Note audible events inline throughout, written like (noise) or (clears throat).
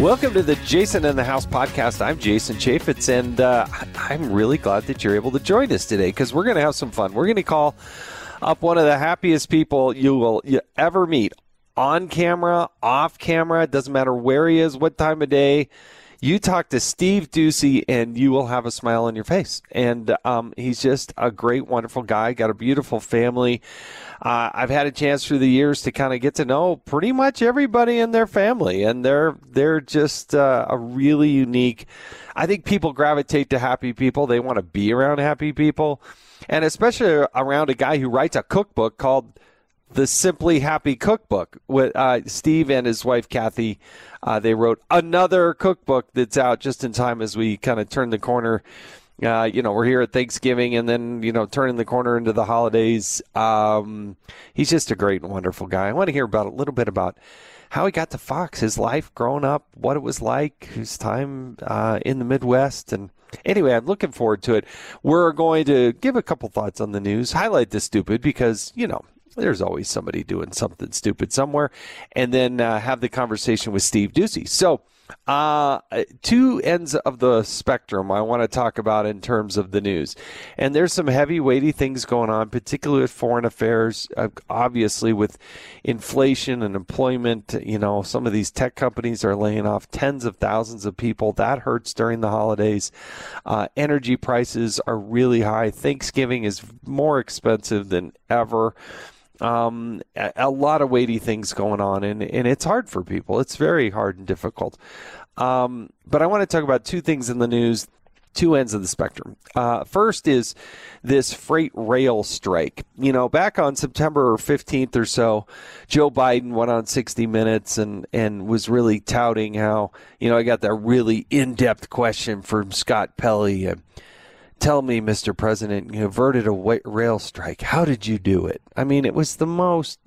Welcome to the Jason in the House podcast. I'm Jason Chaffetz, and uh, I'm really glad that you're able to join us today because we're going to have some fun. We're going to call up one of the happiest people you will you ever meet on camera, off camera. It doesn't matter where he is, what time of day. You talk to Steve Doocy, and you will have a smile on your face. And um, he's just a great, wonderful guy. Got a beautiful family uh, I've had a chance through the years to kind of get to know pretty much everybody in their family, and they're they're just uh, a really unique. I think people gravitate to happy people. They want to be around happy people, and especially around a guy who writes a cookbook called the Simply Happy Cookbook. With uh, Steve and his wife Kathy, uh, they wrote another cookbook that's out just in time as we kind of turn the corner uh, you know, we're here at Thanksgiving and then, you know, turning the corner into the holidays. Um, he's just a great and wonderful guy. I want to hear about a little bit about how he got to Fox, his life growing up, what it was like, his time uh, in the Midwest. And anyway, I'm looking forward to it. We're going to give a couple thoughts on the news, highlight the stupid because, you know, there's always somebody doing something stupid somewhere, and then uh, have the conversation with Steve Doocy. So, uh, two ends of the spectrum I want to talk about in terms of the news. And there's some heavy, weighty things going on, particularly with foreign affairs, uh, obviously with inflation and employment. You know, some of these tech companies are laying off tens of thousands of people. That hurts during the holidays. Uh, energy prices are really high. Thanksgiving is more expensive than ever. Um, a, a, lot of weighty things going on, and, and it's hard for people. It's very hard and difficult. Um, but I want to talk about two things in the news, two ends of the spectrum. Uh, first is this freight rail strike. You know, back on September 15th or so, Joe Biden went on 60 Minutes and, and was really touting how, you know, I got that really in depth question from Scott Pelley. And, Tell me, Mr. President, you averted a rail strike. How did you do it? I mean, it was the most.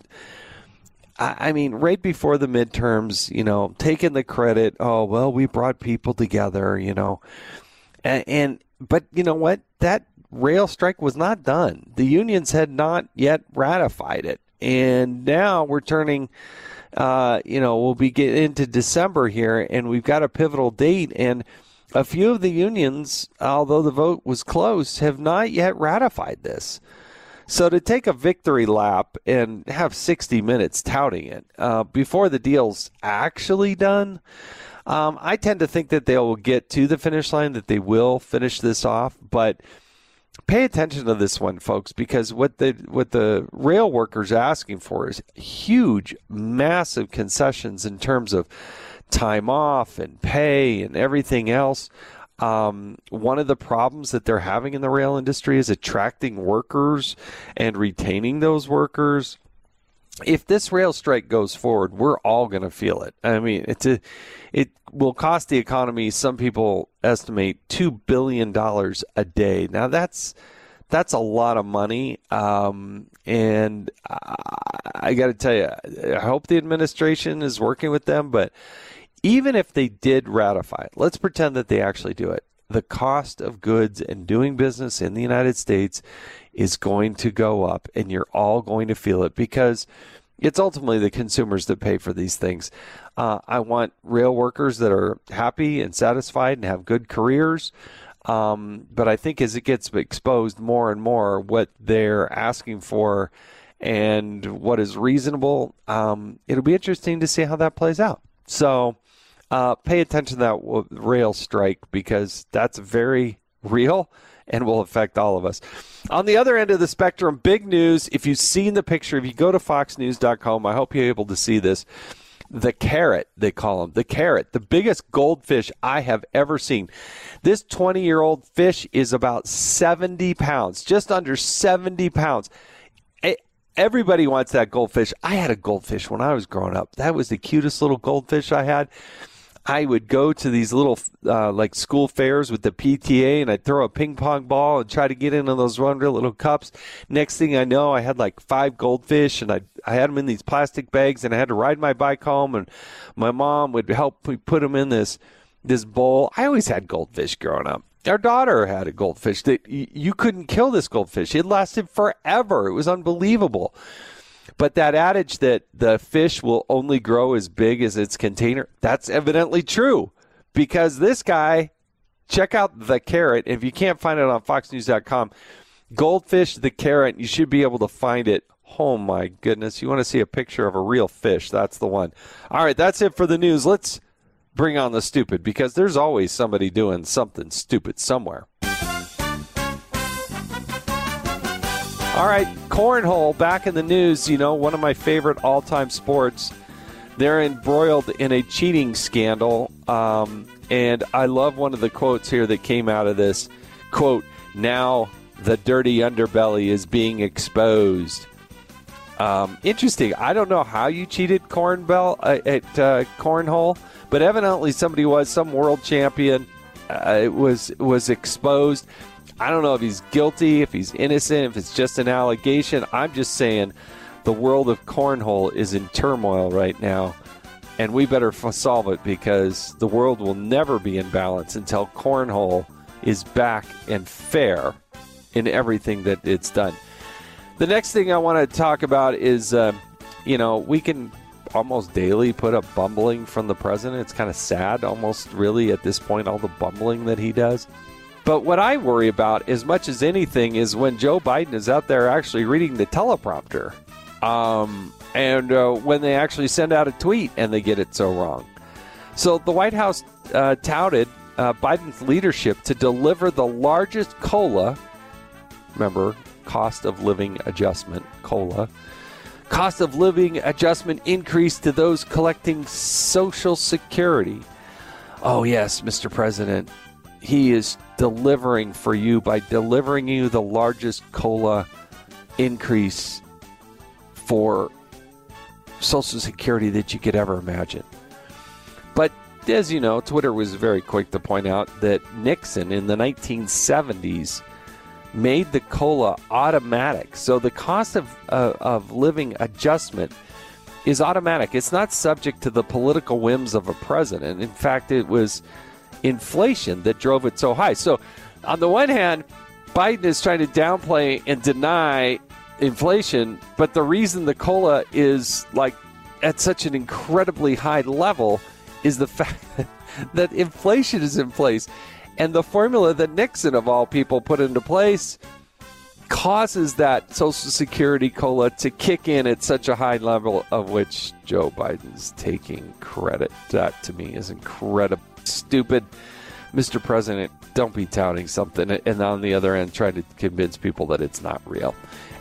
I mean, right before the midterms, you know, taking the credit. Oh well, we brought people together, you know, and, and but you know what? That rail strike was not done. The unions had not yet ratified it, and now we're turning. Uh, you know, we'll be getting into December here, and we've got a pivotal date, and a few of the unions, although the vote was close, have not yet ratified this. So to take a victory lap and have 60 minutes touting it uh, before the deal's actually done, um, I tend to think that they will get to the finish line, that they will finish this off. But pay attention to this one, folks, because what the what the rail workers are asking for is huge, massive concessions in terms of time off and pay and everything else. Um, one of the problems that they're having in the rail industry is attracting workers and retaining those workers. If this rail strike goes forward, we're all going to feel it. I mean, it's a, it will cost the economy. Some people estimate two billion dollars a day. Now that's that's a lot of money. Um, and I, I got to tell you, I hope the administration is working with them, but even if they did ratify it, let's pretend that they actually do it. The cost of goods and doing business in the United States is going to go up, and you're all going to feel it because it's ultimately the consumers that pay for these things. Uh, I want rail workers that are happy and satisfied and have good careers. Um, but I think as it gets exposed more and more, what they're asking for and what is reasonable, um, it'll be interesting to see how that plays out. So uh, pay attention to that rail strike because that's very (laughs) real and will affect all of us. On the other end of the spectrum, big news. If you've seen the picture, if you go to foxnews.com, I hope you're able to see this. The carrot, they call him. The carrot, the biggest goldfish I have ever seen. This 20 year old fish is about 70 pounds, just under 70 pounds. Everybody wants that goldfish. I had a goldfish when I was growing up. That was the cutest little goldfish I had. I would go to these little uh, like school fairs with the PTA, and I'd throw a ping pong ball and try to get into those wonder little cups. Next thing I know, I had like five goldfish, and I I had them in these plastic bags, and I had to ride my bike home, and my mom would help me put them in this this bowl. I always had goldfish growing up. Our daughter had a goldfish that you couldn't kill this goldfish. It lasted forever. It was unbelievable. But that adage that the fish will only grow as big as its container, that's evidently true because this guy, check out the carrot. If you can't find it on foxnews.com, goldfish the carrot, you should be able to find it. Oh my goodness. You want to see a picture of a real fish? That's the one. All right, that's it for the news. Let's bring on the stupid because there's always somebody doing something stupid somewhere. All right, cornhole back in the news. You know, one of my favorite all time sports. They're embroiled in a cheating scandal. Um, and I love one of the quotes here that came out of this quote, now the dirty underbelly is being exposed. Um, interesting. I don't know how you cheated cornbell uh, at uh, cornhole, but evidently somebody was some world champion. Uh, it was was exposed. I don't know if he's guilty, if he's innocent, if it's just an allegation. I'm just saying the world of cornhole is in turmoil right now, and we better f- solve it because the world will never be in balance until cornhole is back and fair in everything that it's done. The next thing I want to talk about is, uh, you know, we can almost daily put up bumbling from the president. It's kind of sad, almost really, at this point, all the bumbling that he does. But what I worry about as much as anything is when Joe Biden is out there actually reading the teleprompter. Um, and uh, when they actually send out a tweet and they get it so wrong. So the White House uh, touted uh, Biden's leadership to deliver the largest COLA, remember, cost of living adjustment, COLA, cost of living adjustment increase to those collecting Social Security. Oh, yes, Mr. President, he is delivering for you by delivering you the largest cola increase for Social Security that you could ever imagine. But as you know, Twitter was very quick to point out that Nixon in the 1970s made the cola automatic. So the cost of, uh, of living adjustment is automatic. It's not subject to the political whims of a president. In fact, it was inflation that drove it so high. So, on the one hand, Biden is trying to downplay and deny inflation, but the reason the cola is like at such an incredibly high level is the (laughs) fact that inflation is in place. And the formula that Nixon, of all people, put into place causes that Social Security cola to kick in at such a high level, of which Joe Biden's taking credit. That to me is incredible stupid. Mr. President, don't be touting something and on the other end try to convince people that it's not real.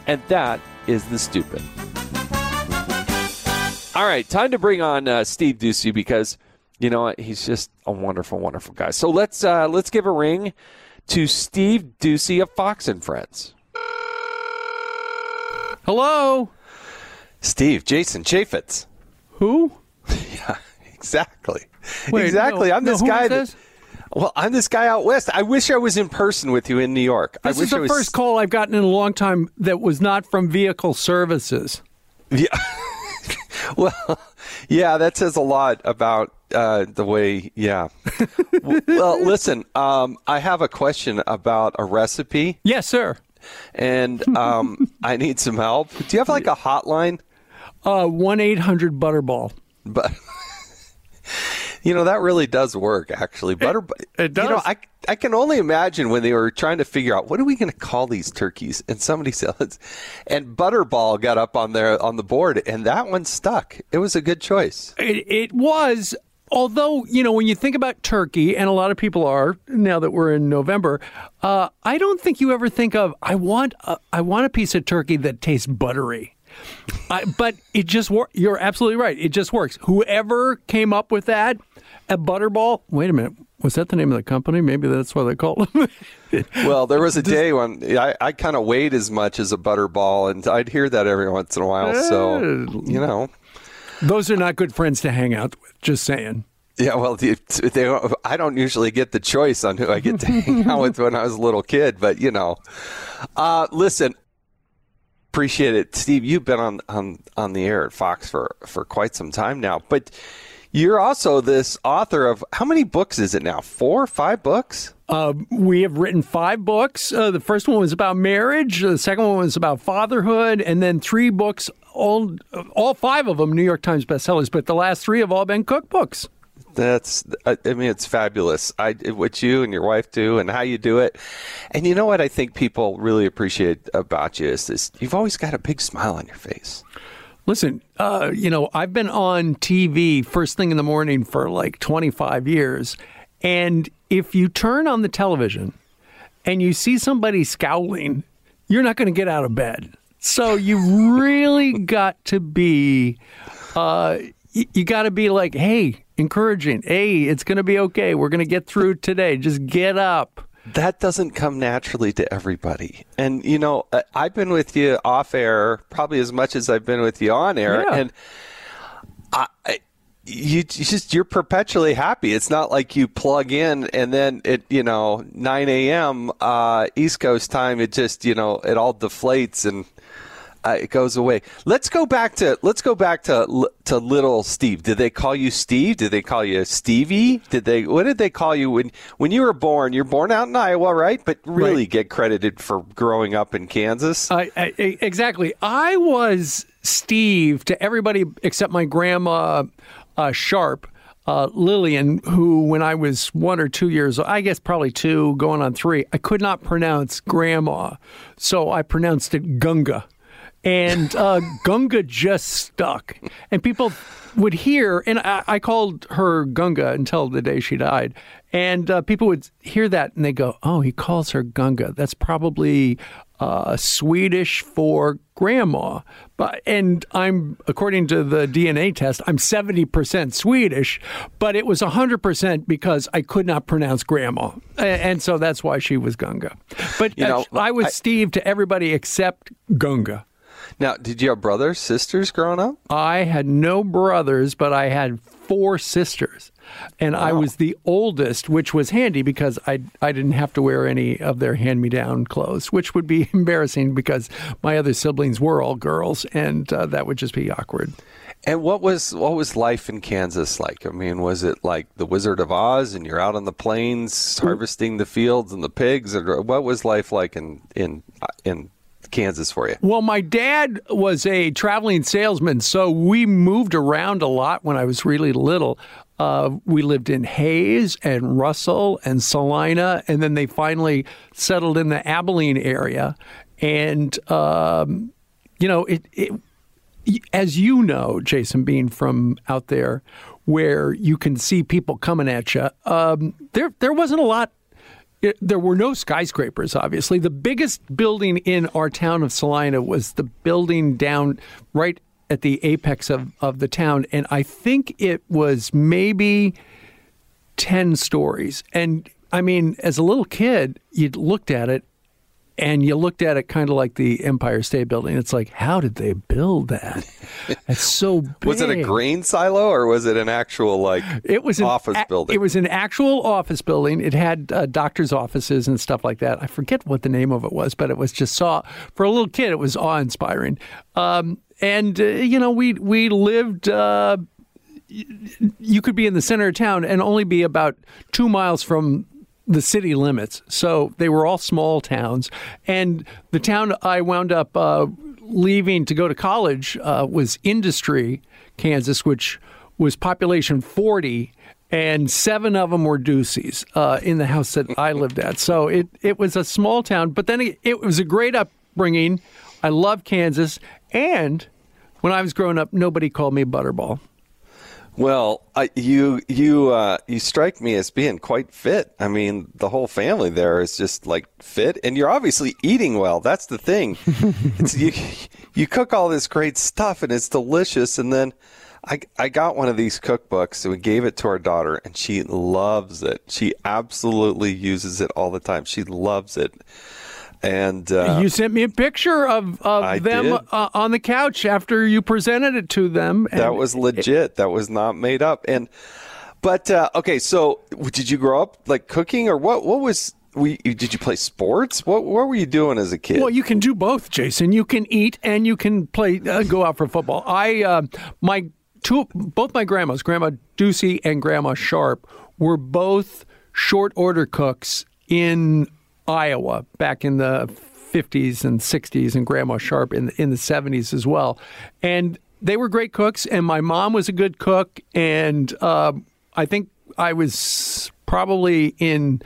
And that is the stupid. All right, time to bring on uh, Steve Doocy because you know he's just a wonderful, wonderful guy. So let's uh, let's give a ring to Steve Doocy of Fox and Friends. Hello, Steve, Jason Chaffetz. Who? (laughs) yeah, exactly. (laughs) Wait, exactly. no, I'm this no, guy that. Well, I'm this guy out west. I wish I was in person with you in New York. This I wish is the was... first call I've gotten in a long time that was not from vehicle services. Yeah. (laughs) well, yeah, that says a lot about uh, the way. Yeah. well, (laughs) listen, um, I have a question about a recipe, Yes, sir. and um, I need some help. Do you have like a hotline? Uh, one eight hundred Butterball. But you know that really does work. Actually, butter. it You know. I I can only imagine when they were trying to figure out what are we going to call these turkeys, and somebody (laughs) said, let's- and Butterball got up on there on the board, and that one stuck. It was a good choice. It, it was. Although, you know, when you think about turkey, and a lot of people are now that we're in November, uh, I don't think you ever think of I want a, I want a piece of turkey that tastes buttery. I, but it just works. You're absolutely right. It just works. Whoever came up with that, a butterball. Wait a minute. Was that the name of the company? Maybe that's why they called them. (laughs) Well, there was a day when I, I kind of weighed as much as a butterball, and I'd hear that every once in a while. So, you know, Those are not good friends to hang out with. Just saying. Yeah, well, they, they, I don't usually get the choice on who I get to (laughs) hang out with when I was a little kid, but you know, uh, listen, appreciate it, Steve. You've been on on on the air at Fox for for quite some time now, but you're also this author of how many books is it now? Four, five books? Uh, we have written five books. Uh, the first one was about marriage. The second one was about fatherhood, and then three books. All all five of them New York Times bestsellers, but the last three have all been cookbooks. That's, I mean, it's fabulous. I, what you and your wife do and how you do it. And you know what I think people really appreciate about you is this you've always got a big smile on your face. Listen, uh, you know, I've been on TV first thing in the morning for like 25 years. And if you turn on the television and you see somebody scowling, you're not going to get out of bed. So you really (laughs) got to be, uh, you, you got to be like, hey, encouraging. Hey, it's going to be okay. We're going to get through today. Just get up. That doesn't come naturally to everybody. And, you know, I've been with you off air probably as much as I've been with you on air. Yeah. And I, you, you just you're perpetually happy. It's not like you plug in and then it you know 9 a.m. Uh, East Coast time. It just you know it all deflates and uh, it goes away. Let's go back to let's go back to to little Steve. Did they call you Steve? Did they call you Stevie? Did they what did they call you when when you were born? You're born out in Iowa, right? But really Right. get credited for growing up in Kansas. I, I, exactly. I was Steve to everybody except my grandma uh, Sharp. Uh, Lillian, who when I was one or two years old, I guess probably two, going on three, I could not pronounce grandma. So I pronounced it Gunga. And uh, Gunga just stuck. And people would hear, and I, I called her Gunga until the day she died. And uh, people would hear that and they go, oh, he calls her Gunga. That's probably uh, Swedish for grandma. But and I'm according to the DNA test, I'm 70% Swedish, but it was 100% because I could not pronounce grandma. And so that's why she was Gunga. But You know, uh, I was I- Steve to everybody except Gunga. Now, did you have brothers, sisters growing up? I had no brothers, but I had four sisters. And I was the oldest, which was handy because I I didn't have to wear any of their hand-me-down clothes, which would be (laughs) embarrassing because my other siblings were all girls, and uh, that would just be awkward. And what was what was life in Kansas like? I mean, was it like the Wizard of Oz, and you're out on the plains harvesting the fields and the pigs, or what was life like in in in Kansas for you? Well, my dad was a traveling salesman, so we moved around a lot when I was really little. Uh, we lived in Hays and Russell and Salina, and then they finally settled in the Abilene area. And um, you know, it, it as you know, Jason, being from out there, where you can see people coming at you, um, there there wasn't a lot. It, there were no skyscrapers, obviously. The biggest building in our town of Salina was the building down right at the apex of, of the town. And I think it was maybe 10 stories. And I mean, as a little kid, you looked at it and you looked at it kind of like the Empire State Building. It's like, how did they build that? (laughs) It's so big. Was it a grain silo or was it an actual like It was an office a- building? It was an actual office building. It had uh, doctors' offices and stuff like that. I forget what the name of it was, but it was just saw for a little kid. It was awe inspiring. Um, and uh, you know, we we lived. Uh, you could be in the center of town and only be about two miles from the city limits. So they were all small towns. And the town I wound up uh, leaving to go to college uh, was Industry, Kansas, which was population 40. And seven of them were Doocys uh, in the house that I lived at. So it, it was a small town, but then it, it was a great upbringing. I love Kansas. And when I was growing up, nobody called me Butterball. Well, I, you you uh, you strike me as being quite fit. I mean, the whole family there is just like fit, and you're obviously eating well. That's the thing. (laughs) it's, you you cook all this great stuff, and it's delicious. And then I I got one of these cookbooks, and we gave it to our daughter, and she loves it. She absolutely uses it all the time. She loves it. And uh, you sent me a picture of, of I them uh, on the couch after you presented it to them. and That was legit. that was not made up. And But uh, okay, so did you grow up like cooking, or what? What was we? Did you play sports? What What were you doing as a kid? Well, you can do both, Jason. You can eat and you can play, uh, go out for football. I, uh, my two, both my grandmas, Grandma Doocy and Grandma Sharp, were both short order cooks in Iowa back in the 50s and 60s, and Grandma Sharp in in the 70s as well. And they were great cooks, and my mom was a good cook, and uh, I think I was probably in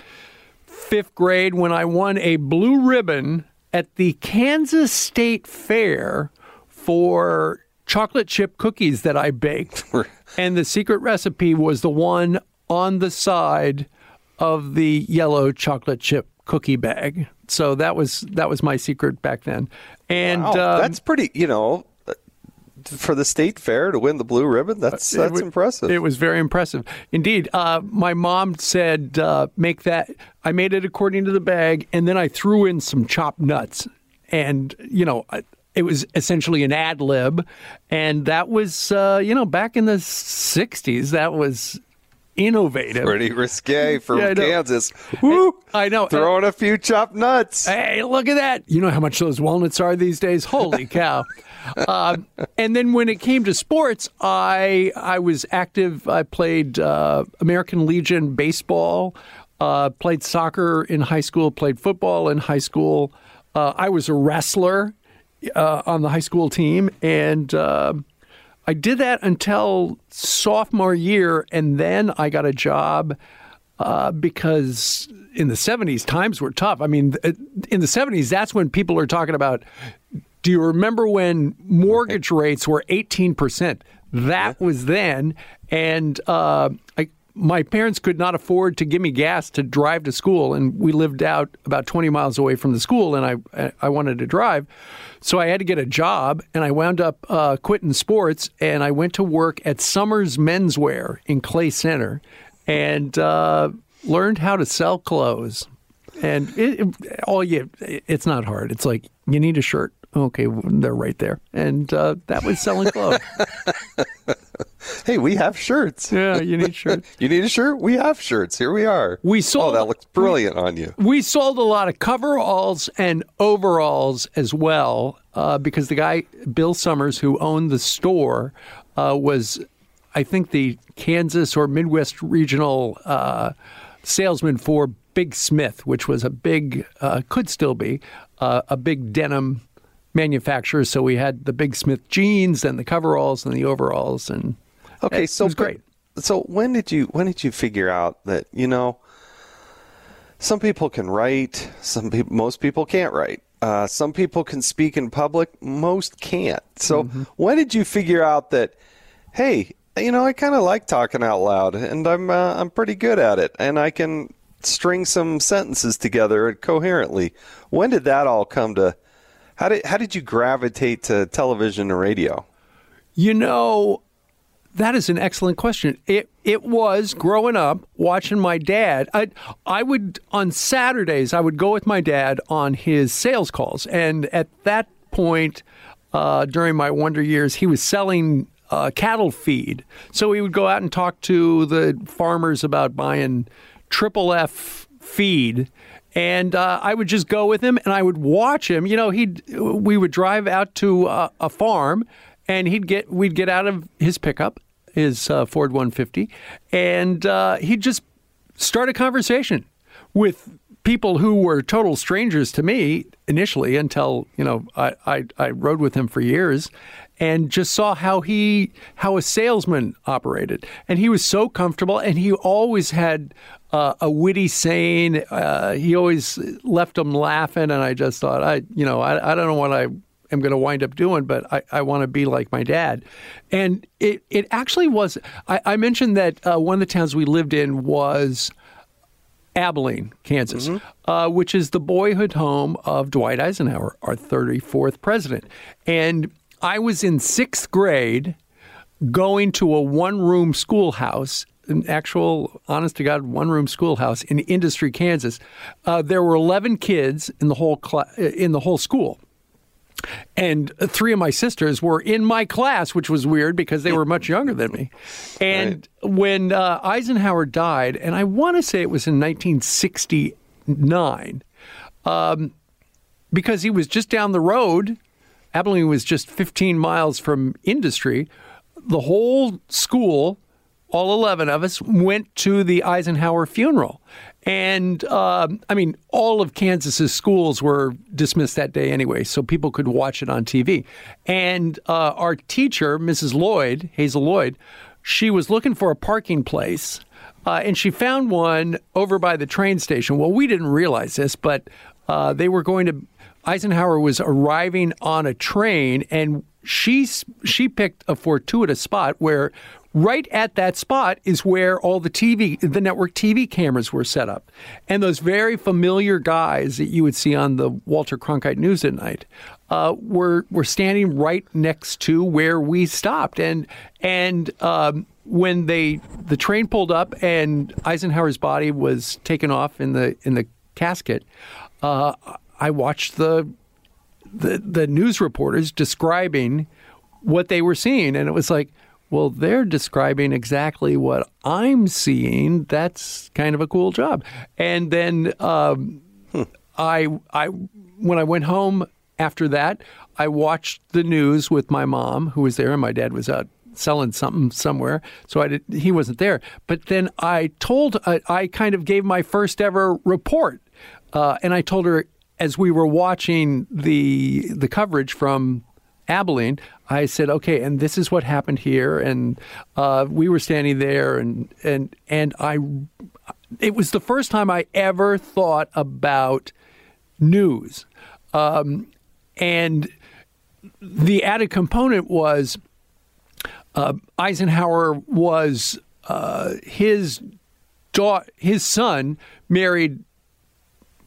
fifth grade when I won a blue ribbon at the Kansas State Fair for chocolate chip cookies that I baked. (laughs) and the secret recipe was the one on the side of the yellow chocolate chip cookie bag. So that was that was my secret back then. And wow, um, that's pretty. You know, for the state fair to win the blue ribbon, that's that's wa- impressive. It was very impressive indeed. Uh, my mom said, uh, "Make that." I made it according to the bag, and then I threw in some chopped nuts, and you know. I- It was essentially an ad lib, and that was, uh, you know, back in the '60s. That was innovative. pretty risque from Yeah, I know. Kansas. Woo! I know. Throwing a few chopped nuts. Hey, look at that. You know how much those walnuts are these days? Holy (laughs) cow. uh, and then when it came to sports, I I was active. I played uh, American Legion baseball, uh, played soccer in high school, played football in high school. Uh, I was a wrestler uh, on the high school team, and uh, I did that until sophomore year, and then I got a job uh, because in the 70s, times were tough. I mean, in the 70s, that's when people are talking about. Do you remember when mortgage rates were 18%? That was then. And uh, I, my parents could not afford to give me gas to drive to school. And we lived out about 20 miles away from the school, and I, I wanted to drive. So I had to get a job, and I wound up uh, quitting sports, and I went to work at Summers Menswear in Clay Center and uh, learned how to sell clothes. And it, it, all you, it's not hard. It's like you need a shirt. Okay, they're right there, and uh, that was selling clothes. (laughs) (laughs) Hey, we have shirts. yeah, you need (laughs) shirts. You need a shirt? We have shirts. Here we are. We sold. Oh, that looks brilliant on you. we sold a lot of coveralls and overalls as well uh, because the guy Bill Summers, who owned the store, uh, was, I think, the Kansas or Midwest regional uh, salesman for Big Smith, which was a big, uh, could still be uh, a big denim manufacturer. So we had the Big Smith jeans and the coveralls and the overalls, and Okay, it so was great. So when did you when did you figure out that you know some people can write, some people most people can't write. Uh, some people can speak in public, most can't. So Mm-hmm. when did you figure out that hey, you know, I kind of like talking out loud and I'm uh, I'm pretty good at it and I can string some sentences together coherently. When did that all come to how did how did you gravitate to television and radio? You know, that is an excellent question. It it was growing up watching my dad. I I would on Saturdays I would go with my dad on his sales calls, and at that point uh, during my wonder years, he was selling uh, cattle feed. So he would go out and talk to the farmers about buying triple F feed. And uh, I would just go with him, and I would watch him. You know, he'd we would drive out to uh, a farm, and he'd get we'd get out of his pickup, his uh, Ford 150, and uh, he'd just start a conversation with people who were total strangers to me initially until you know I, I, I rode with him for years and just saw how he how a salesman operated. And he was so comfortable and he always had uh, a witty saying uh, he always left them laughing. And I just thought I you know I, I don't know what I am going to wind up doing, but I, I want to be like my dad. And it, it actually was, I, I mentioned that uh, one of the towns we lived in was Abilene, Kansas, uh, which is the boyhood home of Dwight Eisenhower, our 34th president. And I was in sixth grade going to a one room schoolhouse, an actual, honest to God, one room schoolhouse in Industry, Kansas. Uh, there were 11 kids in the whole cla- in the whole school. And three of my sisters were in my class, which was weird because they were much younger than me. And when uh, Eisenhower died, and I want to say it was in 1969, um, because he was just down the road. Abilene was just 15 miles from industry. The whole school, all 11 of us, went to the Eisenhower funeral. And um, I mean, all of Kansas's schools were dismissed that day anyway, so people could watch it on TV. And uh, our teacher, Mrs. Lloyd, Hazel Lloyd, she was looking for a parking place. Uh, and she found one over by the train station. Well, we didn't realize this, but uh, they were going to. Eisenhower was arriving on a train, and she she picked a fortuitous spot where right at that spot is where all the TV, the network TV cameras were set up. And those very familiar guys that you would see on the Walter Cronkite News at night uh, were were standing right next to where we stopped. And and um, when they the train pulled up and Eisenhower's body was taken off in the in the casket, uh, I watched the the the news reporters describing what they were seeing, and it was like, well, they're describing exactly what I'm seeing. That's kind of a cool job. And then um, I I when I went home after that, I watched the news with my mom, who was there, and my dad was out selling something somewhere, so I did, he wasn't there. But then I told I, I kind of gave my first ever report, uh, and I told her as we were watching the the coverage from Abilene, I said, "Okay, and this is what happened here." And uh, we were standing there, and and and I, it was the first time I ever thought about news, um, and the added component was uh, Eisenhower was uh, his daughter, his son married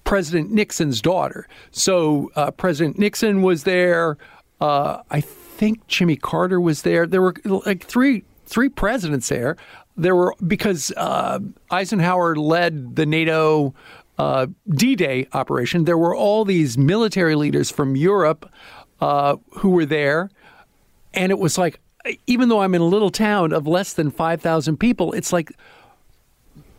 President Nixon's daughter. So uh, President Nixon was there. Uh, I think Jimmy Carter was there. There were like three three presidents there. There were because uh, Eisenhower led the NATO uh, D-Day operation. There were all these military leaders from Europe uh, who were there, and it was like even though I'm in a little town of less than five thousand people, it's like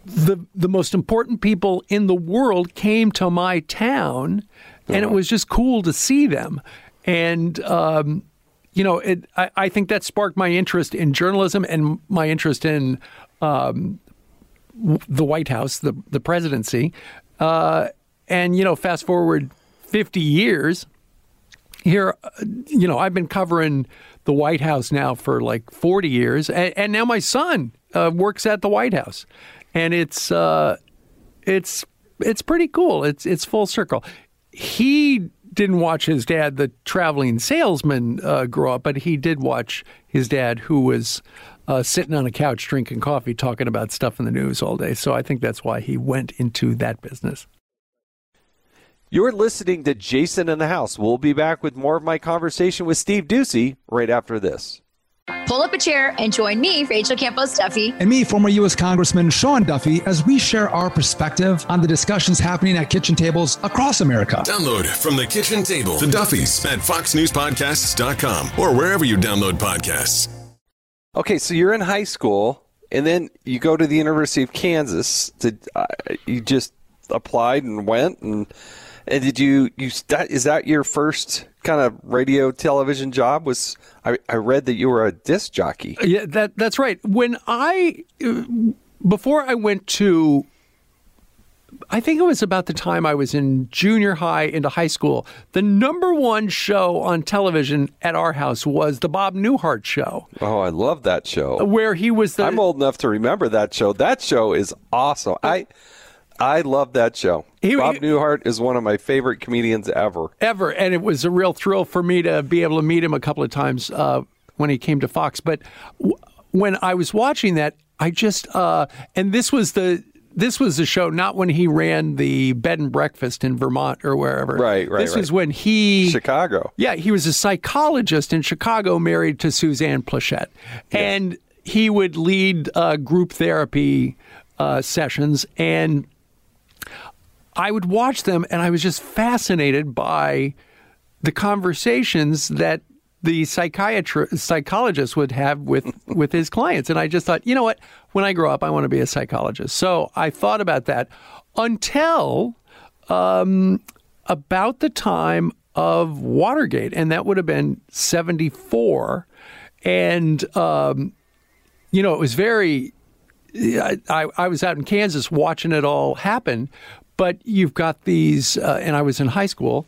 the the most important people in the world came to my town, and it was just cool to see them. And um, you know, it, I, I, think that sparked my interest in journalism and my interest in um, the White House, the the presidency. Uh, and you know, fast forward fifty years, here, you know, I've been covering the White House now for like forty years, and, and now my son uh, works at the White House and it's uh, it's it's pretty cool. It's it's full circle. He didn't watch his dad, the traveling salesman, uh, grow up, but he did watch his dad, who was uh, sitting on a couch drinking coffee, talking about stuff in the news all day. So I think that's why he went into that business. You're listening to Jason in the House. We'll be back with more of my conversation with Steve Doocy right after this. Pull up a chair and join me, Rachel Campos Duffy. And me, former U.S. Congressman Sean Duffy, as we share our perspective on the discussions happening at kitchen tables across America. Download from the kitchen table the Duffys at foxnewspodcasts.com or wherever you download podcasts. Okay, so you're in high school, and then you go to the University of Kansas. To, uh, you just applied and went, and and did you you that is that your first kind of radio television job? Was I, I read that you were a disc jockey? Uh, yeah, that that's right. When I uh, before I went to I think it was about the time I was in junior high into high school. The number one show on television at our house was the Bob Newhart show. Oh, I love that show. Where he was the I'm old enough to remember that show. That show is awesome. Uh, I I love that show. He, Bob he, Newhart is one of my favorite comedians ever. Ever. And it was a real thrill for me to be able to meet him a couple of times uh, when he came to Fox. But w- when I was watching that, I just, uh, and this was the, this was the show, not when he ran the bed and breakfast in Vermont or wherever. Right, right. This right. was when he Chicago. Yeah, he was a psychologist in Chicago, married to Suzanne Pleshette, yes. and he would lead uh, group therapy uh, sessions. And I would watch them and I was just fascinated by the conversations that the psychiatrist psychologist would have with (laughs) with his clients. And i just thought you know what? When i grow up i want to be a psychologist. So i thought about that until um, about the time of watergate and that would have been 74 and um, you know it was very I, I, I was out in kansas watching it all happen but you've got these uh, and i was in high school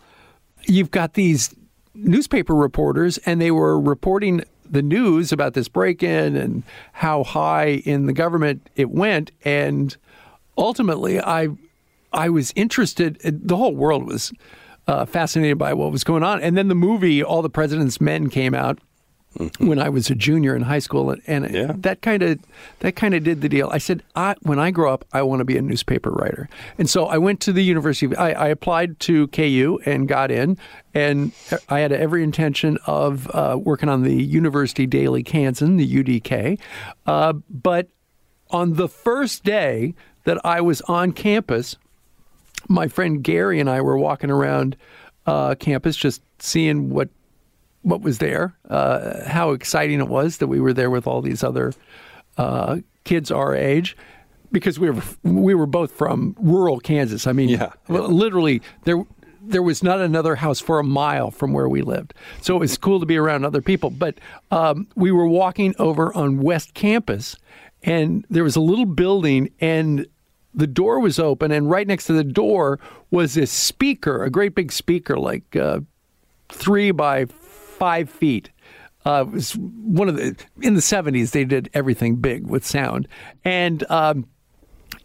you've got these newspaper reporters, and they were reporting the news about this break in and how high in the government it went. And ultimately, I, I was interested, the whole world was uh, fascinated by what was going on. And then the movie, All the President's Men, came out mm-hmm. when I was a junior in high school, and yeah. that kind of that kind of did the deal. I said, I, when I grow up, I want to be a newspaper writer, and so I went to the University. Of, I, I applied to KU and got in, and I had every intention of uh, working on the University Daily Kansan, the UDK, uh, but on the first day that I was on campus, my friend Gary and I were walking around uh, campus just seeing what what was there, uh, how exciting it was that we were there with all these other uh, kids our age, because we were we were both from rural Kansas. I mean, yeah. literally there there was not another house for a mile from where we lived, so it was cool to be around other people. But um, we were walking over on West Campus, and there was a little building and. The door was open, and right next to the door was this speaker, a great big speaker, like uh, three by five feet. Uh, it was one of the in the seventies. They did everything big with sound, and um,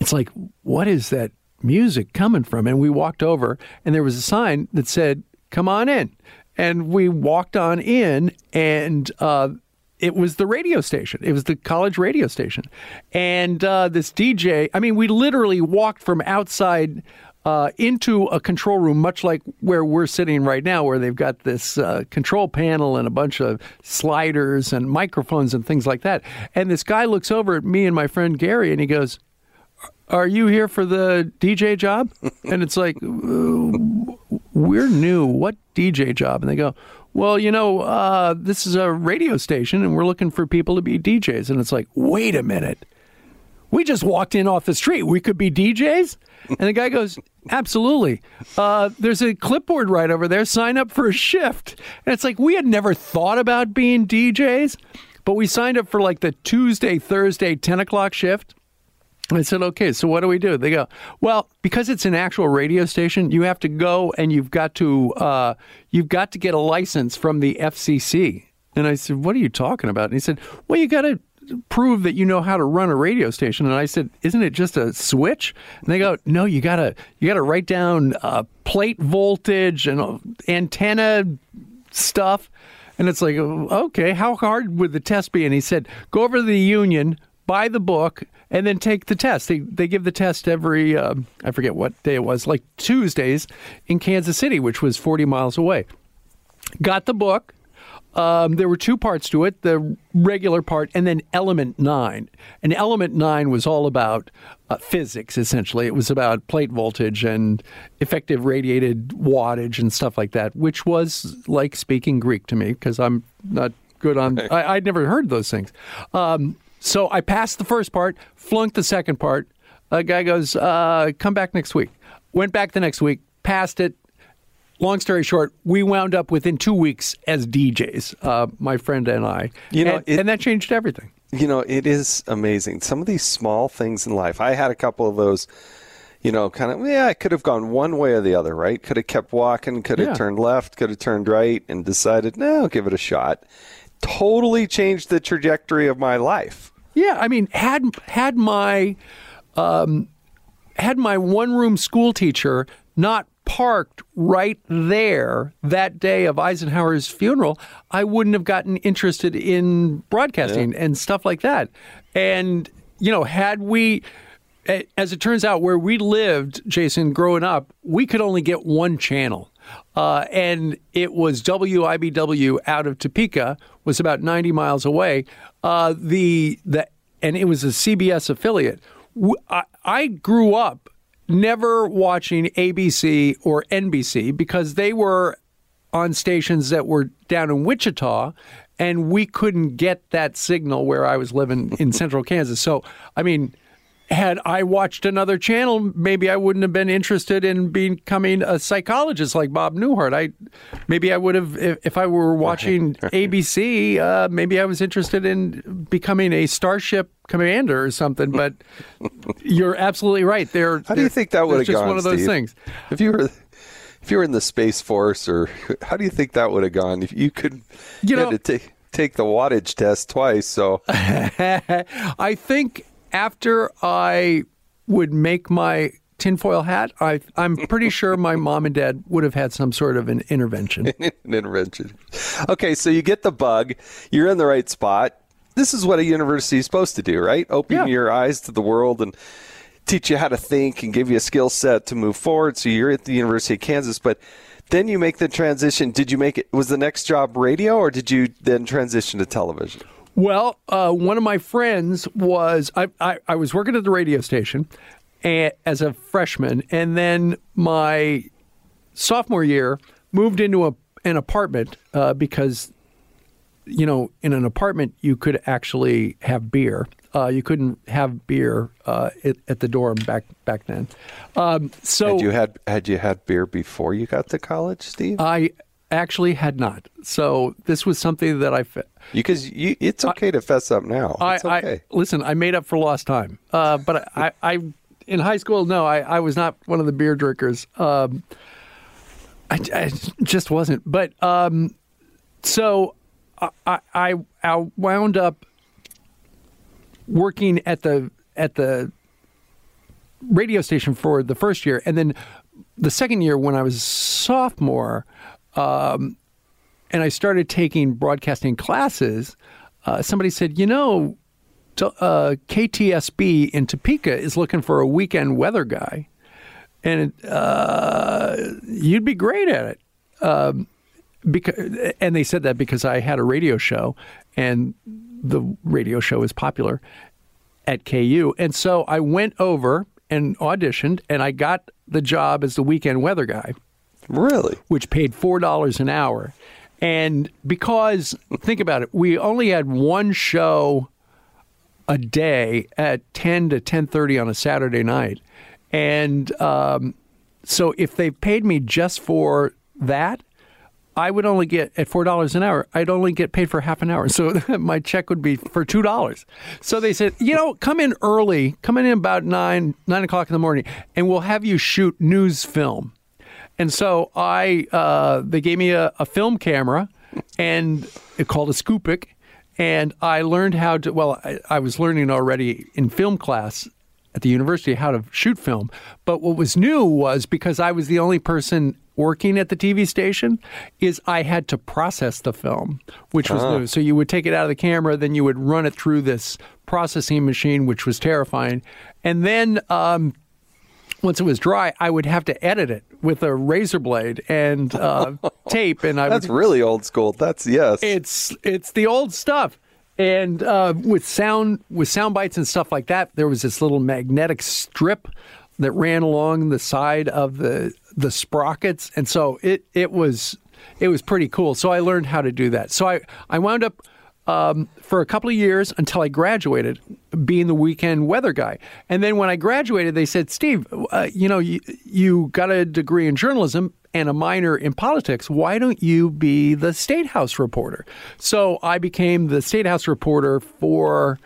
it's like, what is that music coming from? And we walked over, and there was a sign that said, "Come on in." And we walked on in, and uh, it was the radio station. It was the college radio station, and uh, this DJ. I mean, we literally walked from outside uh, into a control room, much like where we're sitting right now, where they've got this uh, control panel and a bunch of sliders and microphones and things like that. And this guy looks over at me and my friend Gary and he goes, Are you here for the DJ job? (laughs) and it's like, We're new. What DJ job? And they go, well, you know, uh, this is a radio station and we're looking for people to be DJs. And it's like, wait a minute. We just walked in off the street. We could be DJs? And the guy goes, Absolutely. Uh, there's a clipboard right over there. Sign up for a shift. And it's like, we had never thought about being DJs, but we signed up for like the Tuesday, Thursday, 10 o'clock shift. I said, okay, so what do we do? They go, well, because it's an actual radio station, you have to go and you've got to uh, you've got to get a license from the FCC. And I said, what are you talking about? And he said, well, you got to prove that you know how to run a radio station. And I said, isn't it just a switch? And they go, no, you gotta you gotta write down uh, plate voltage and uh, antenna stuff. And it's like, okay, how hard would the test be? And he said, go over to the union, buy the book, and then take the test. They they give the test every uh, I forget what day it was, like Tuesdays in Kansas City, which was 40 miles away. Got the book, um, there were two parts to it the regular part and then element nine. And element nine was all about uh, physics, essentially. It was about plate voltage and effective radiated wattage and stuff like that, which was like speaking Greek to me because I'm not good on, I, would never heard those things. Um, so I passed the first part, flunked the second part. A guy goes, uh, come back next week. Went back the next week, passed it, long story short, we wound up within two weeks as DJs, uh, my friend and I. You know, and, it, and, that changed everything. You know, it is amazing. Some of these small things in life. I had a couple of those. You know, kind of. Yeah, I could have gone one way or the other. Right? Could have kept walking. Could have yeah. turned left. Could have turned right, and decided, no, I'll give it a shot. Totally changed the trajectory of my life. Yeah, I mean, had had my um, had my one room school teacher not parked right there that day of Eisenhower's funeral, I wouldn't have gotten interested in broadcasting yeah. and stuff like that. And, you know, had we, as it turns out, where we lived, Jason, growing up, we could only get one channel. Uh, and it was WIBW out of Topeka, was about 90 miles away. Uh, the the and it was a CBS affiliate. I, I grew up never watching ABC or NBC because they were on stations that were down in Wichita, and we couldn't get that signal where I was living in central Kansas. So, I mean, had I watched another channel, maybe I wouldn't have been interested in becoming a psychologist like Bob Newhart. I maybe I would have if, if I were watching (laughs) ABC. Uh, maybe I was interested in becoming a starship commander or something. But (laughs) you're absolutely right. There. How do you think that would have just gone? one of those Steve? things. If you were, if you were in the space force, or (laughs) how do you think that would have gone? If you could, You had know- to take take the wattage test twice. So I think after I would make my tinfoil hat, I, I'm pretty sure my (laughs) mom and dad would have had some sort of an intervention. (laughs) an intervention. Okay, so you get the bug. You're in the right spot. This is what a university is supposed to do, right? Open Yeah. your eyes to the world and teach you how to think and give you a skill set to move forward. So you're at the University of Kansas, but then you make the transition. Did you make it? Was the next job radio, or did you then transition to television? Well, uh, one of my friends was I, I, I was working at the radio station a as a freshman, and then my sophomore year moved into a, an apartment uh, because you know in an apartment you could actually have beer. Uh, you couldn't have beer uh, at, at the dorm back back then. Um, so Had you had had you had beer before you got to college, Steve? I actually had not. So this was something that I. fe- Because you, it's okay to fess up now. I, It's okay. I listen. I made up for lost time. Uh, but I, I, in high school, no, I, I was not one of the beer drinkers. Um, I, I just wasn't. But um, so I, I, I wound up working at the at the radio station for the first year, and then the second year when I was sophomore, um, and I started taking broadcasting classes. Uh, somebody said, you know, t- uh, KTSB in Topeka is looking for a weekend weather guy, and uh, you'd be great at it. Um, because, and they said that because I had a radio show, and the radio show is popular at KU, and so I went over and auditioned, and I got the job as the weekend weather guy really? which paid four dollars an hour. And because think about it, we only had one show a day at ten to ten thirty on a Saturday night, and um, so if they paid me just for that, I would only get at four dollars an hour. I'd only get paid for half an hour, (laughs) so (laughs) my check would be for two dollars. So they said, you know, come in early, come in about nine nine o'clock in the morning, and we'll have you shoot news film. And so I, uh, they gave me a, a film camera, and it called a Scoopic, and I learned how to. Well, I, I was learning already in film class at the university how to shoot film, but what was new was because I was the only person working at the TV station, is I had to process the film, which was new. So you would take it out of the camera, then you would run it through this processing machine, which was terrifying, and then. Um, once it was dry, I would have to edit it with a razor blade and uh, (laughs) tape, and I That's would, really old school. That's yes. it's it's the old stuff. And uh, with sound with sound bites and stuff like that, there was this little magnetic strip that ran along the side of the the sprockets, and so it it was it was pretty cool. So I learned how to do that. So I I wound up um, for a couple of years until I graduated, being the weekend weather guy. And then when I graduated, they said, Steve, uh, you know, you, you got a degree in journalism and a minor in politics. Why don't you be the State House reporter? So I became the State House reporter for,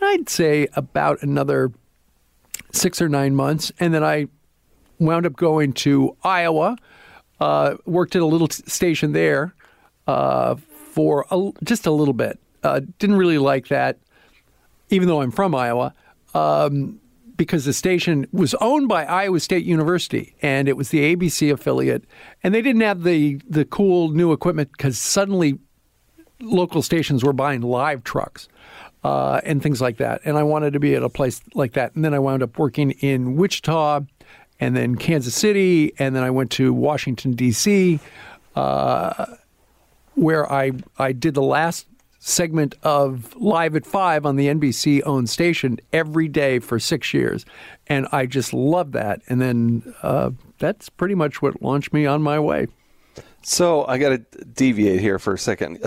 I'd say, about another six or nine months. And then I wound up going to Iowa, uh, worked at a little t- station there uh, for a, just a little bit. Uh, didn't really like that, even though I'm from Iowa, um, because the station was owned by Iowa State University and it was the ABC affiliate, and they didn't have the the cool new equipment because suddenly local stations were buying live trucks uh, and things like that. And I wanted to be at a place like that. And then I wound up working in Wichita and then Kansas City. And then I went to Washington, D.C., uh, where I, I did the last segment of Live at Five on the NBC owned station every day for six years. And I just loved that. And then uh, that's pretty much what launched me on my way. So I got to deviate here for a second.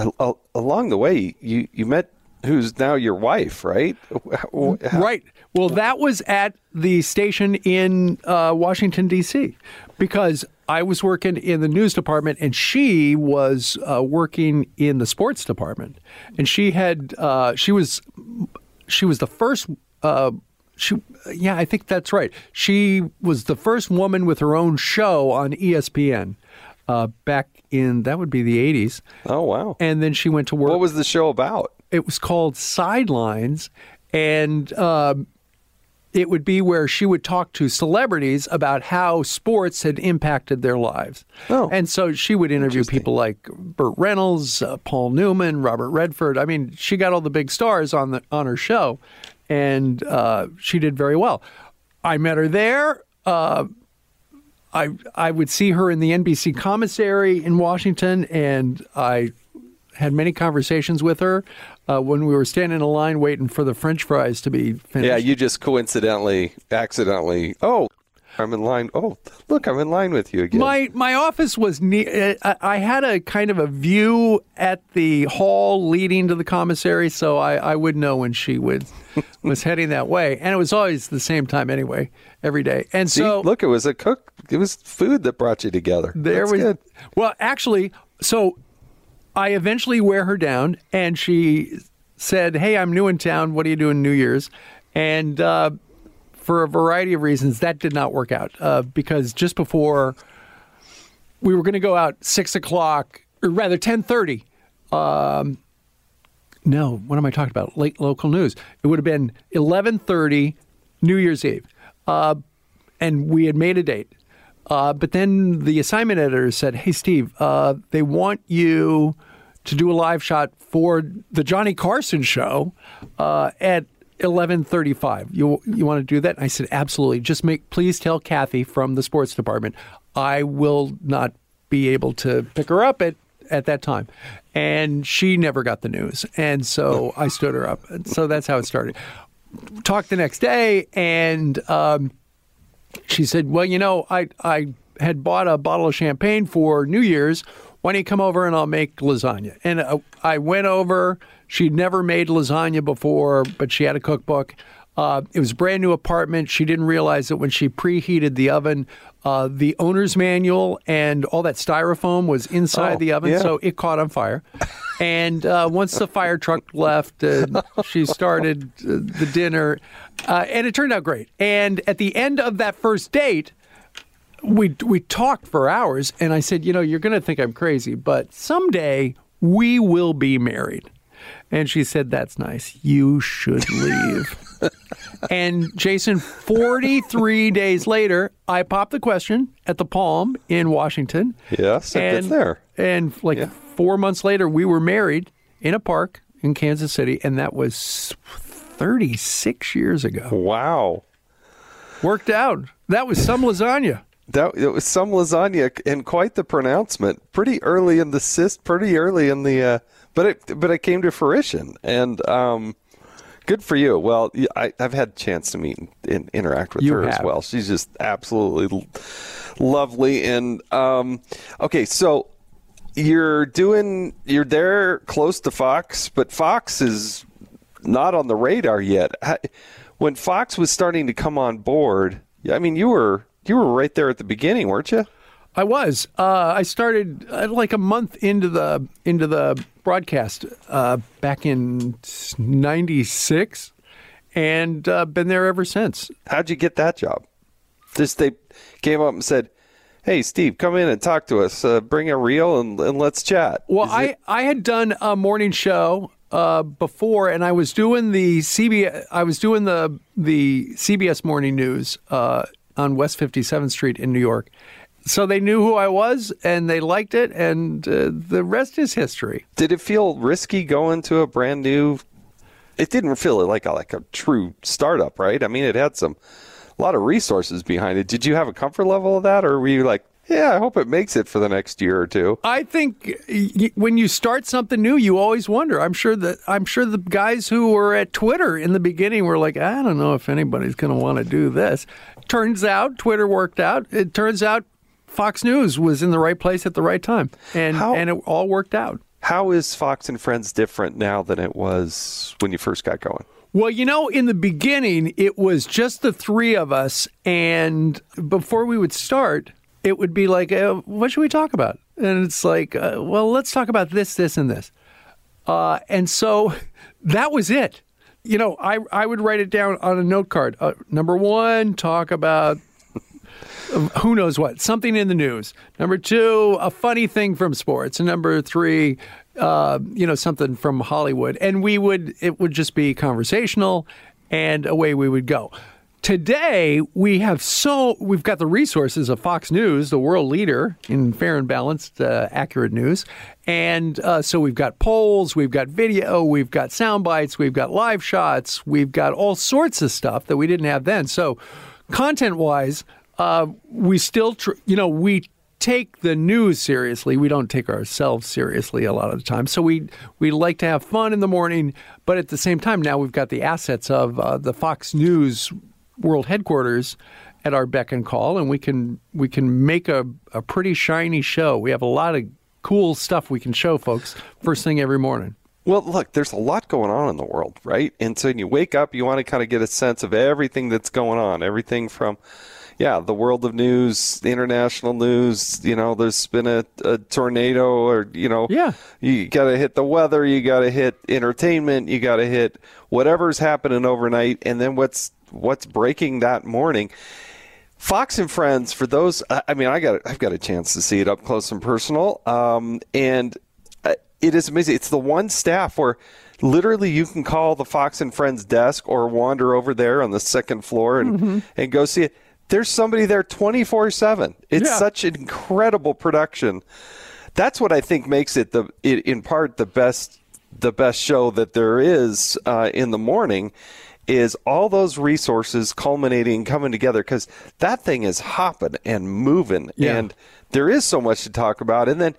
Along the way, you you met who's now your wife, right? (laughs) Right. Well, that was at the station in uh, Washington, D.C., because I was working in the news department and she was uh, working in the sports department. And she had, uh, she was, she was the first. Uh, she, yeah, I think that's right. She was the first woman with her own show on ESPN uh, back in that would be the '80s. Oh wow! And then she went to work. What was the show about? It was called Sidelines, and um, it would be where she would talk to celebrities about how sports had impacted their lives. Oh, and so she would interview people like Burt Reynolds, uh, Paul Newman, Robert Redford. I mean, she got all the big stars on the on her show, and uh, she did very well. I met her there. Uh, I I would see her in the NBC commissary in Washington, and I had many conversations with her uh, when we were standing in line waiting for the French fries to be finished. Yeah, you just coincidentally, accidentally. Oh, I'm in line. Oh, look, I'm in line with you again. My my office was near. I I had a kind of a view at the hall leading to the commissary, so I, I would know when she would (laughs) was heading that way, and it was always the same time anyway, every day. And See, so look, it was a cook. It was food that brought you together. There That's was good. well, actually, so I eventually wear her down, and she said, "Hey, I'm new in town. What are you doing New Year's?" And uh, for a variety of reasons, that did not work out uh, because just before we were going to go out six o'clock, or rather ten thirty. Um, no, what am I talking about? Late local news. It would have been eleven thirty, New Year's Eve, uh, and we had made a date. Uh, but then the assignment editor said, "Hey, Steve, uh, they want you to do a live shot for the Johnny Carson show uh, at 11:35. You you want to do that?" And I said, "Absolutely. Just make please tell Kathy from the sports department. I will not be able to pick her up at at that time." And she never got the news, and so (laughs) I stood her up. And so that's how it started. Talked the next day, and. Um, she said, "Well, you know, I I had bought a bottle of champagne for New Year's. Why don't you come over and I'll make lasagna?" And uh, I went over. She'd never made lasagna before, but she had a cookbook. Uh, it was a brand new apartment. She didn't realize that when she preheated the oven, uh, the owner's manual and all that styrofoam was inside Oh, the oven, yeah. so it caught on fire. And uh, once the fire truck left, she started uh, the dinner, uh, and it turned out great. And at the end of that first date, we we talked for hours, and I said, you know, you're going to think I'm crazy, but someday we will be married. And she said, that's nice. You should leave. (laughs) and Jason, 43 days later, I popped the question at the Palm in Washington. Yes, and, there. And like four months later, we were married in a park in Kansas City, and that was 36 years ago. Wow. Worked out. That was some lasagna. That it was some lasagna and quite the pronouncement. Pretty early in the cyst, pretty early in the, uh, but it but it came to fruition and um, good for you. Well, I, have had a chance to meet and, and interact with You her as well. She's just absolutely lovely and um, okay. So you're doing you're there close to Fox, but Fox is not on the radar yet. When Fox was starting to come on board, I mean, you were you were right there at the beginning, weren't you? I was. Uh, I started uh, like a month into the into the broadcast uh, back in '96, and uh, been there ever since. How'd you get that job? Just they came up and said, "Hey, Steve, come in and talk to us. Uh, bring a reel and, and let's chat." Well, Is I, it- I had done a morning show uh, before, and I was doing the CBS. I was doing the the CBS Morning News uh, on West 57th Street in New York. So they knew who I was, and they liked it, and uh, the rest is history. did it feel risky going to a brand new? It didn't feel like a, like a true startup, right? I mean, it had some a lot of resources behind it. Did you have a comfort level of that, or were you like, "Yeah, I hope it makes it for the next year or two? I think when you start something new, you always wonder. I'm sure that I'm sure the guys who were at Twitter in the beginning were like, I don't know if anybody's going to want to do this. Turns out Twitter worked out. It turns out Fox News was in the right place at the right time, and How- and it all worked out. How is Fox and Friends different now than it was when you first got going? Well, you know, in the beginning, it was just the three of us, and before we would start, it would be like, uh, "What should we talk about?" And it's like, uh, "Well, let's talk about this, this, and this." Uh, and so (laughs) that was it. You know, I I would write it down on a note card. Uh, number one, talk about (laughs) who knows what, something in the news. Number two, a funny thing from sports. And number three, uh, you know, something from Hollywood. And we would, it would just be conversational and away we would go. Today, we have so, we've got the resources of Fox News, the world leader in fair and balanced, uh, accurate news. And uh, so we've got polls, we've got video, we've got sound bites, we've got live shots, we've got all sorts of stuff that we didn't have then. So, content wise, uh, we still, tr- you know, we take the news seriously. We don't take ourselves seriously a lot of the time. So we we like to have fun in the morning, but at the same time, now we've got the assets of uh, the Fox News world headquarters at our beck and call, and we can we can make a, a pretty shiny show. We have a lot of cool stuff we can show folks first thing every morning. Well, look, there's a lot going on in the world, right? And so when you wake up, you want to kind of get a sense of everything that's going on, everything from, yeah, the world of news, the international news. You know, there's been a, a tornado, or you know, Yeah. you got to hit the weather, you got to hit entertainment, you got to hit whatever's happening overnight, and then what's what's breaking that morning. Fox and Friends, for those, I mean, I got, I've got a chance to see it up close and personal, um, and uh, it is amazing. It's the one staff where literally you can call the Fox and Friends desk or wander over there on the second floor and and go see it. There's somebody there 24 seven. It's Yeah. such an incredible production. That's what I think makes it the, it, in part, the best, the best show that there is uh, in the morning is all those resources culminating coming together because that thing is hopping and moving Yeah. and there is so much to talk about and then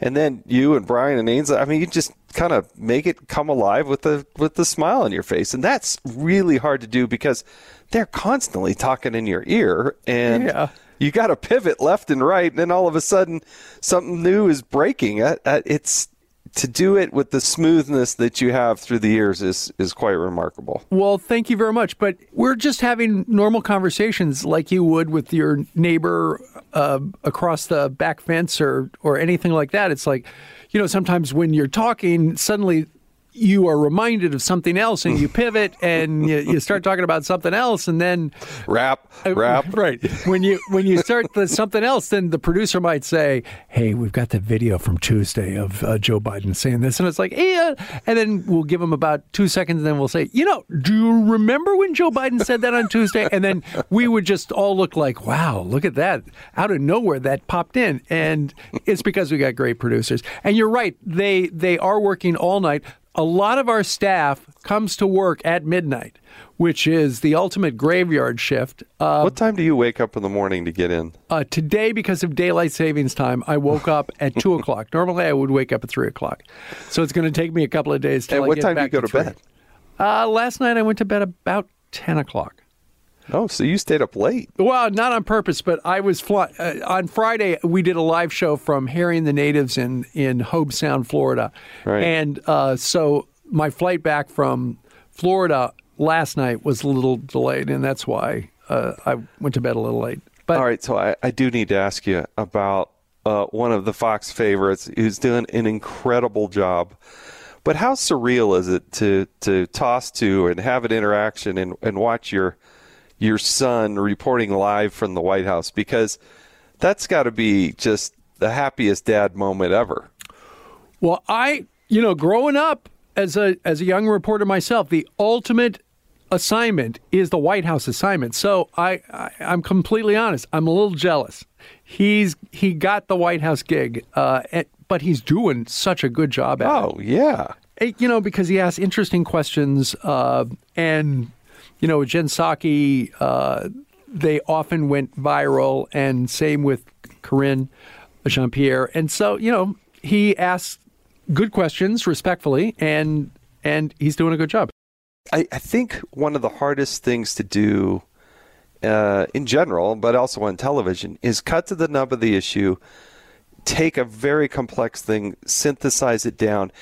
and then you and Brian and Ainsley I mean you just kind of make it come alive with the with the smile on your face and that's really hard to do because they're constantly talking in your ear and Yeah. you got to pivot left and right and then all of a sudden something new is breaking it's to do it with the smoothness that you have through the years is is quite remarkable Well, thank you very much. But we're just having normal conversations like you would with your neighbor uh, across the back fence or or anything like that. It's like, you know, sometimes when you're talking, suddenly you are reminded of something else and you (laughs) pivot and you, you start talking about something else and then rap rap. (laughs) right. When you when you start the (laughs) something else then the producer might say hey we've got the video from tuesday of uh, joe biden saying this. And it's like yeah. And then we'll give them about two seconds and then we'll say you know do you remember when joe biden said that on tuesday? And then we would just all look like wow look at that. Out of nowhere that popped in. And it's because we got great producers. And you're right. They they are working all night a lot of our staff comes to work at midnight, which is the ultimate graveyard shift. Uh, what time do you wake up in the morning to get in uh, today, because of daylight savings time, I woke up at two o'clock. (laughs) Normally, I would wake up at three o'clock, so it's going to take me a couple of days. I what get time do you go to three. bed Uh, last night, I went to bed about ten o'clock. Oh so you stayed up late Well, not on purpose, but I was fly- uh, on Friday. We did a live show from Harry and the Natives in in Hobe Sound, Florida, Right. and uh, so my flight back from Florida last night was a little delayed, and that's why uh, I went to bed a little late. But All right, so I, I do need to ask you about uh, one of the Fox favorites who's doing an incredible job. But how surreal is it to, to toss to and have an interaction and, and watch your your son reporting live from the White House? Because that's got to be just the happiest dad moment ever. Well, I, you know, growing up as a as a young reporter myself, the ultimate assignment is the White House assignment. So I, I I'm completely honest. I'm a little jealous. He's he got the White House gig, uh, and, but he's doing such a good job at it. Oh, yeah. Eh, You know, because he asks interesting questions, uh, and you know, Jen Psaki, uh, they often went viral, and same with Karine Jean Pierre. And so, you know, he asks good questions respectfully, and and he's doing a good job. I, I think one of the hardest things to do uh, in general, but also on television, is cut to the nub of the issue, take a very complex thing, synthesize it down.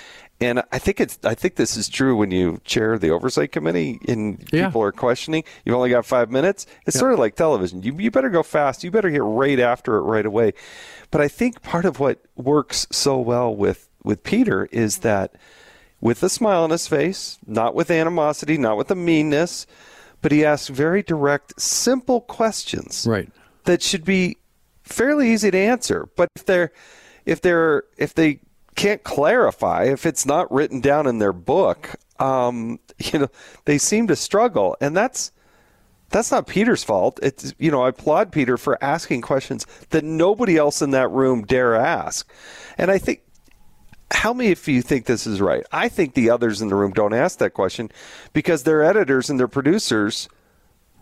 And I think it's. I think this is true when you chair the oversight committee and Yeah. people are questioning. You've only got five minutes. It's sort of like television. You you better go fast. You better get right after it right away. But I think part of what works so well with with Peter is that with a smile on his face, not with animosity, not with a meanness, but he asks very direct, simple questions Right. that should be fairly easy to answer. But if they're if they're if they can't clarify, if it's not written down in their book, um, (laughs) you know, they seem to struggle, and that's that's not Peter's fault. It's you know, I applaud Peter for asking questions that nobody else in that room dare ask. And I think how many of you think this is right? I think the others in the room don't ask that question because their editors and their producers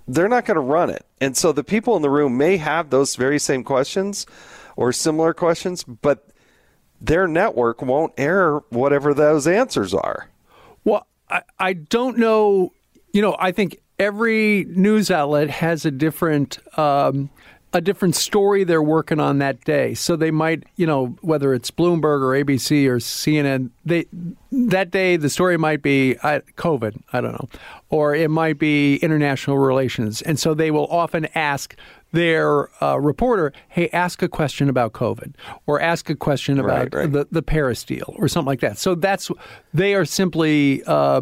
they're not going to run it. And so the people in the room may have those very same questions or similar questions, but their network won't air whatever those answers are. Well, I, I don't know. You know, I think every news outlet has a different um, a different story they're working on that day. So they might, you know, whether it's Bloomberg or ABC or CNN, they that day the story might be COVID. I don't know, or it might be international relations, and so they will often ask their uh, reporter, "Hey, ask a question about COVID, or ask a question about Right, right. the the Paris deal, or something like that." So that's they are simply uh,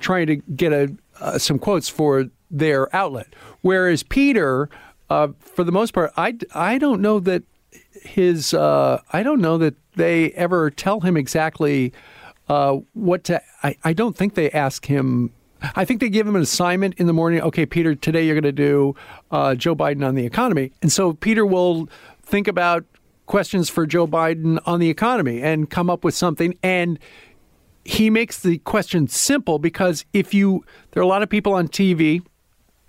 trying to get a uh, some quotes for their outlet, whereas Peter, uh, for the most part, I I don't know that his uh, I don't know that they ever tell him exactly uh, what to. I, I don't think they ask him. I think they give him an assignment in the morning. Okay, Peter, today you're going to do uh, Joe Biden on the economy, and so Peter will think about questions for Joe Biden on the economy and come up with something and he makes the question simple because if you there are a lot of people on TV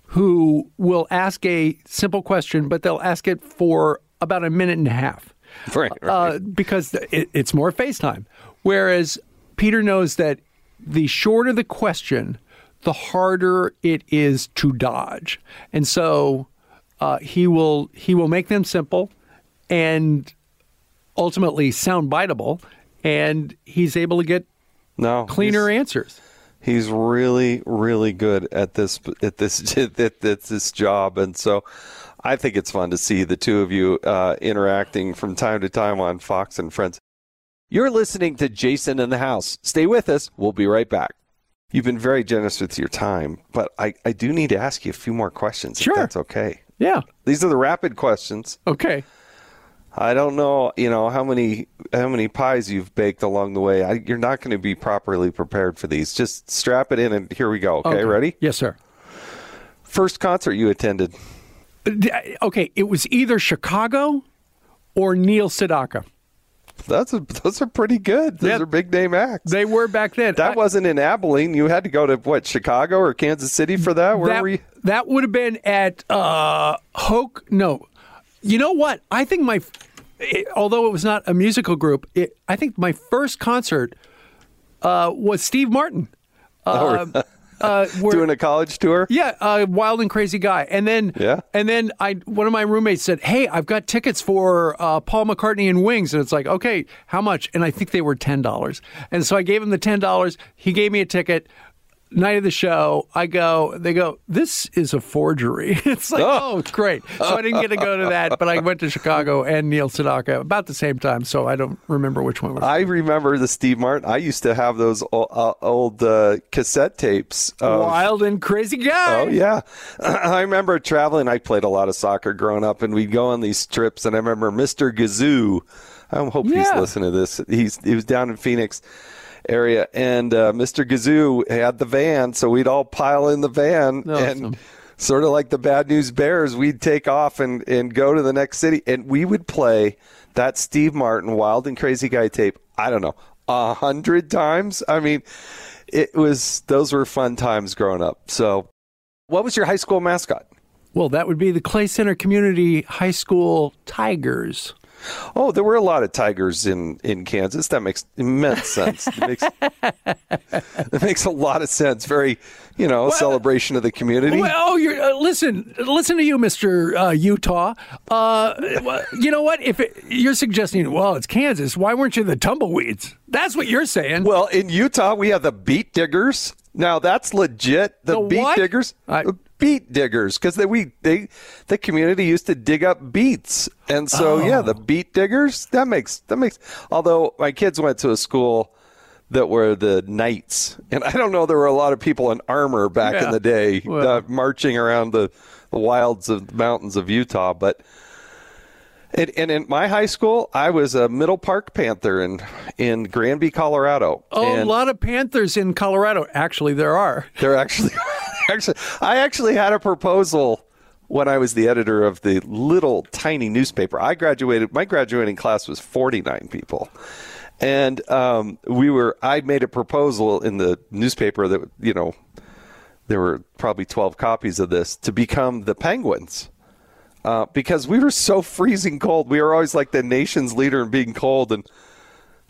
who will ask a simple question, but they'll ask it for about a minute and a half (laughs) Right. uh, because it, it's more FaceTime. Whereas Peter knows that the shorter the question, the harder it is to dodge, and so uh, he will he will make them simple and ultimately sound biteable, and he's able to get no cleaner answers. He's really, really good at this at this at, (laughs) at this job, and so I think it's fun to see the two of you uh, interacting from time to time on Fox and Friends. You're listening to Jason in the House. Stay with us. We'll be right back. You've been very generous with your time, but I, I do need to ask you a few more questions. Sure. If that's okay. Yeah. These are the rapid questions. Okay. I don't know, you know, how many how many pies you've baked along the way. I, you're not going to be properly prepared for these. Just strap it in, and here we go. Okay, ready? Yes, sir. First concert you attended. Uh, okay, it was either Chicago or Neil Sedaka. That's a, those are pretty good. Those Yeah. are big name acts. They were back then. that I- wasn't in Abilene. You had to go to what Chicago or Kansas City for that. Where that, were you? that would have been at uh, Hoch. No, you know what? I think my, it, although it was not a musical group, it, I think my first concert uh, was Steve Martin. Uh, uh, where- Doing a college tour. Yeah, uh, wild and crazy guy. And then, Yeah. and then I, one of my roommates said, "Hey, I've got tickets for uh, Paul McCartney and Wings," and it's like, okay, how much? And I think they were ten dollars. And so I gave him the ten dollars. He gave me a ticket. Night of the show, I go. They go. This is a forgery. (laughs) It's like, oh, it's great. So I didn't get to go to that, but I went to Chicago and Neil Sedaka about the same time. So I don't remember which one was. I remember the Steve Martin. I used to have those o- uh, old uh, cassette tapes. Of, Wild and crazy guy. Oh yeah, (clears throat) I remember traveling. I played a lot of soccer growing up, and we'd go on these trips. And I remember Mr. Gazoo. I hope he's listening to this. He's he was down in Phoenix area, and uh, Mr. Gazoo had the van, so we'd all pile in the van Awesome. and. Sort of like the Bad News Bears, we'd take off and, and go to the next city, and we would play that Steve Martin Wild and Crazy Guy tape. I don't know, a hundred times. I mean, it was those were fun times growing up. So, what was your high school mascot? Well, that would be the Clay Center Community High School Tigers. Oh, there were a lot of tigers in, in Kansas. That makes immense sense. It makes, (laughs) it makes a lot of sense. Very, you know, celebration of the community. Well, oh, you're uh, listen, listen to you, Mister uh, Utah. Uh, you know what? If it, you're suggesting, well, it's Kansas, why weren't you the tumbleweeds? That's what you're saying. Well, in Utah, we have the beet diggers. Now that's legit. The, The beet what? diggers. I- beet diggers because they we they the community used to dig up beets and so yeah Oh. the beet diggers that makes that makes although my kids went to a school that were the knights and i don't know there were a lot of people in armor back in the day Well. uh, marching around the, the wilds of the mountains of utah but and, and in my high school, I was a Middle Park Panther in in Granby, Colorado. oh, a lot of Panthers in Colorado. Actually, there are. they're actually, (laughs) (laughs) actually, I actually had a proposal when I was the editor of the little tiny newspaper. I graduated. My graduating class was forty nine people, and um, we were. I made a proposal in the newspaper that you know there were probably twelve copies of this to become the Penguins. Uh, because we were so freezing cold, we were always like the nation's leader in being cold, and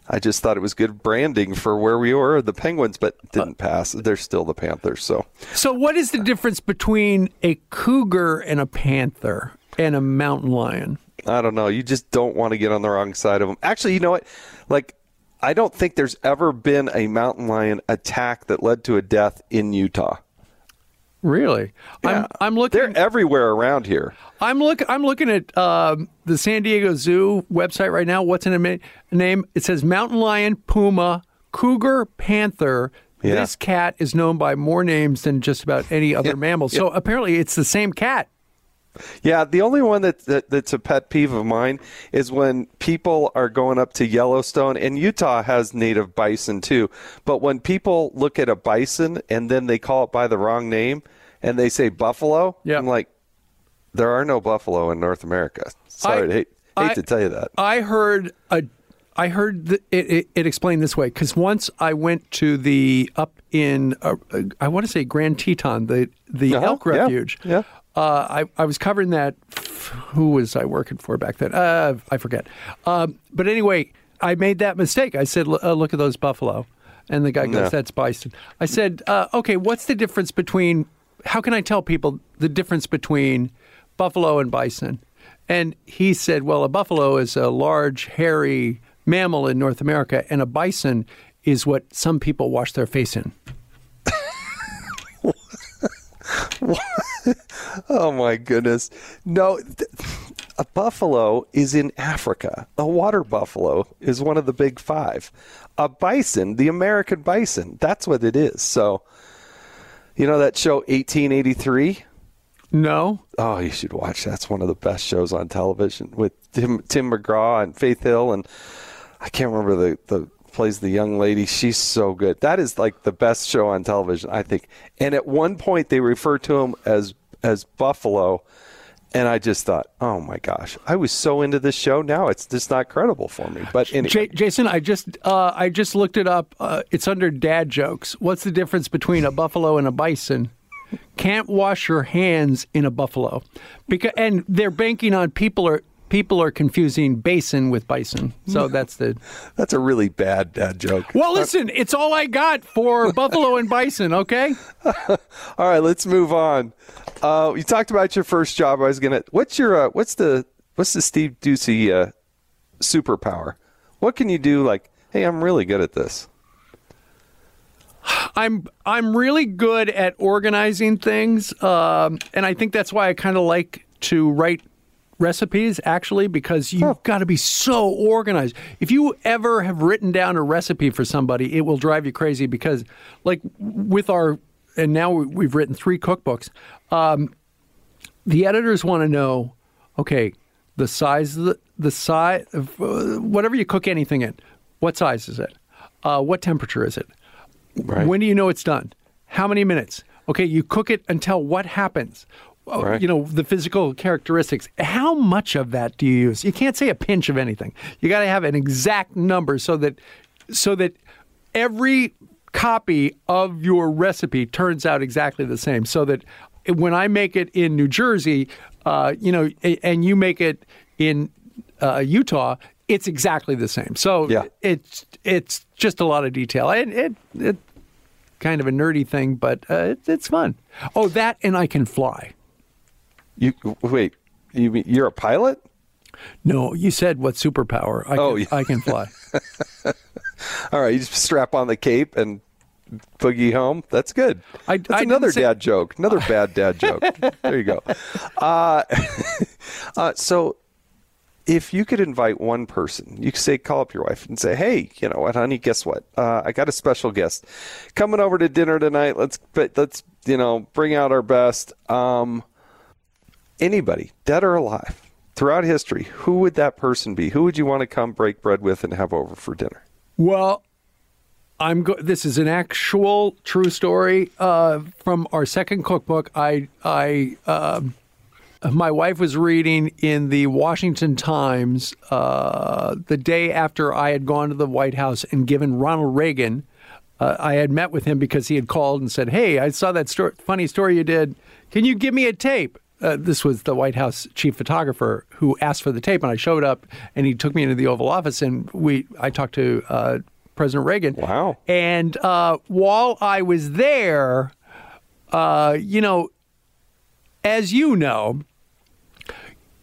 I just thought it was good branding for where we were, the Penguins, but didn't pass. They're still the Panthers, so So, what is the difference between a cougar and a panther and a mountain lion? I don't know. You just don't want to get on the wrong side of them. Actually, you know what? Like, I don't think there's ever been a mountain lion attack that led to a death in Utah. Really? I'm I'm looking. They're everywhere around here. I'm look. I'm looking at um, the San Diego Zoo website right now. What's in a ma- name? It says mountain lion, puma, cougar, panther. Yeah. This cat is known by more names than just about any other mammal. So apparently, it's the same cat. Yeah, the only one that, that that's a pet peeve of mine is when people are going up to Yellowstone, and Utah has native bison too. But when people look at a bison and then they call it by the wrong name and they say buffalo, Yeah. I'm like, there are no buffalo in North America. Sorry, I- to hate, hate I- to tell you that. I heard a, I heard th- it, it, it explained this way because once I went to the up in uh, I want to say Grand Teton, the the Uh-huh, elk refuge. yeah. Uh, I I was covering that. Who was I working for back then? Uh, I forget. Um, but anyway, I made that mistake. I said, uh, "Look at those buffalo," and the guy goes, Yeah. "That's bison." I said, uh, "Okay, what's the difference between? How can I tell people the difference between buffalo and bison?" And he said, "Well, a buffalo is a large, hairy mammal in North America, and a bison is what some people wash their face in." (laughs) Oh my goodness. No, a buffalo is in Africa. A water buffalo is one of the big five. A bison, the American bison, that's what it is. So, you know that show 1883? No. Oh, you should watch. That's one of the best shows on television with Tim, Tim McGraw and Faith Hill, and I can't remember the the plays the young lady. She's so good. That is like the best show on television, I think. And at one point, they refer to him as as Buffalo, and I just thought, oh my gosh, I was so into this show. Now it's just not credible for me. But anyway, J- Jason, I just uh, I just looked it up. Uh, it's under dad jokes. What's the difference between a buffalo and a bison? Can't wash your hands in a buffalo, because and they're banking on people are people are confusing basin with bison. So (laughs) that's the. that's a really bad dad joke. Well, listen, it's all I got for buffalo and bison. Okay. (laughs) All right, let's move on. Uh, you talked about your first job. I was gonna. What's your uh, what's the what's the Steve Doocy uh, superpower? What can you do? Like, hey, I'm really good at this. I'm I'm really good at organizing things, um, and I think that's why I kind of like to write recipes. Actually, because you've got to be so organized. If you ever have written down a recipe for somebody, it will drive you crazy. Because, like with our, and now we've written three cookbooks. Um, the editors want to know, okay, the size of the the size of uh, whatever you cook anything in. What size is it? Uh, what temperature is it? Right. When do you know it's done? How many minutes? Okay, you cook it until what happens? Uh, Right. You know, the physical characteristics. How much of that do you use? You can't say a pinch of anything. You got to have an exact number so that so that every copy of your recipe turns out exactly the same. So that when I make it in New Jersey, uh, you know, and you make it in uh, Utah, it's exactly the same. So Yeah. it's it's just a lot of detail. It, it, it kind of a nerdy thing, but uh, it, it's fun. Oh, that and I can fly. You wait. You mean you're a pilot? No, you said what superpower? I Oh, can, yeah. I can fly. (laughs) All right, you just strap on the cape and boogie home. That's good. I- That's I another say- dad joke. Another (laughs) bad dad joke. There you go. Uh, (laughs) uh, so, if you could invite one person, you could say, call up your wife and say, "Hey, you know what, honey? Guess what? Uh, I got a special guest coming over to dinner tonight. Let's let's you know bring out our best. Um, anybody, dead or alive, throughout history, who would that person be? Who would you want to come break bread with and have over for dinner? Well, I'm go- this is an actual true story uh, from our second cookbook. I I um my wife was reading in the Washington Times uh, the day after I had gone to the White House and given Ronald Reagan. Uh, I had met with him because he had called and said, "Hey, I saw that story, funny story you did. Can you give me a tape?" Uh, this was the White House chief photographer who asked for the tape, and I showed up, and he took me into the Oval Office, and we I talked to uh, President Reagan. Wow! And uh, while I was there, uh, you know, as you know,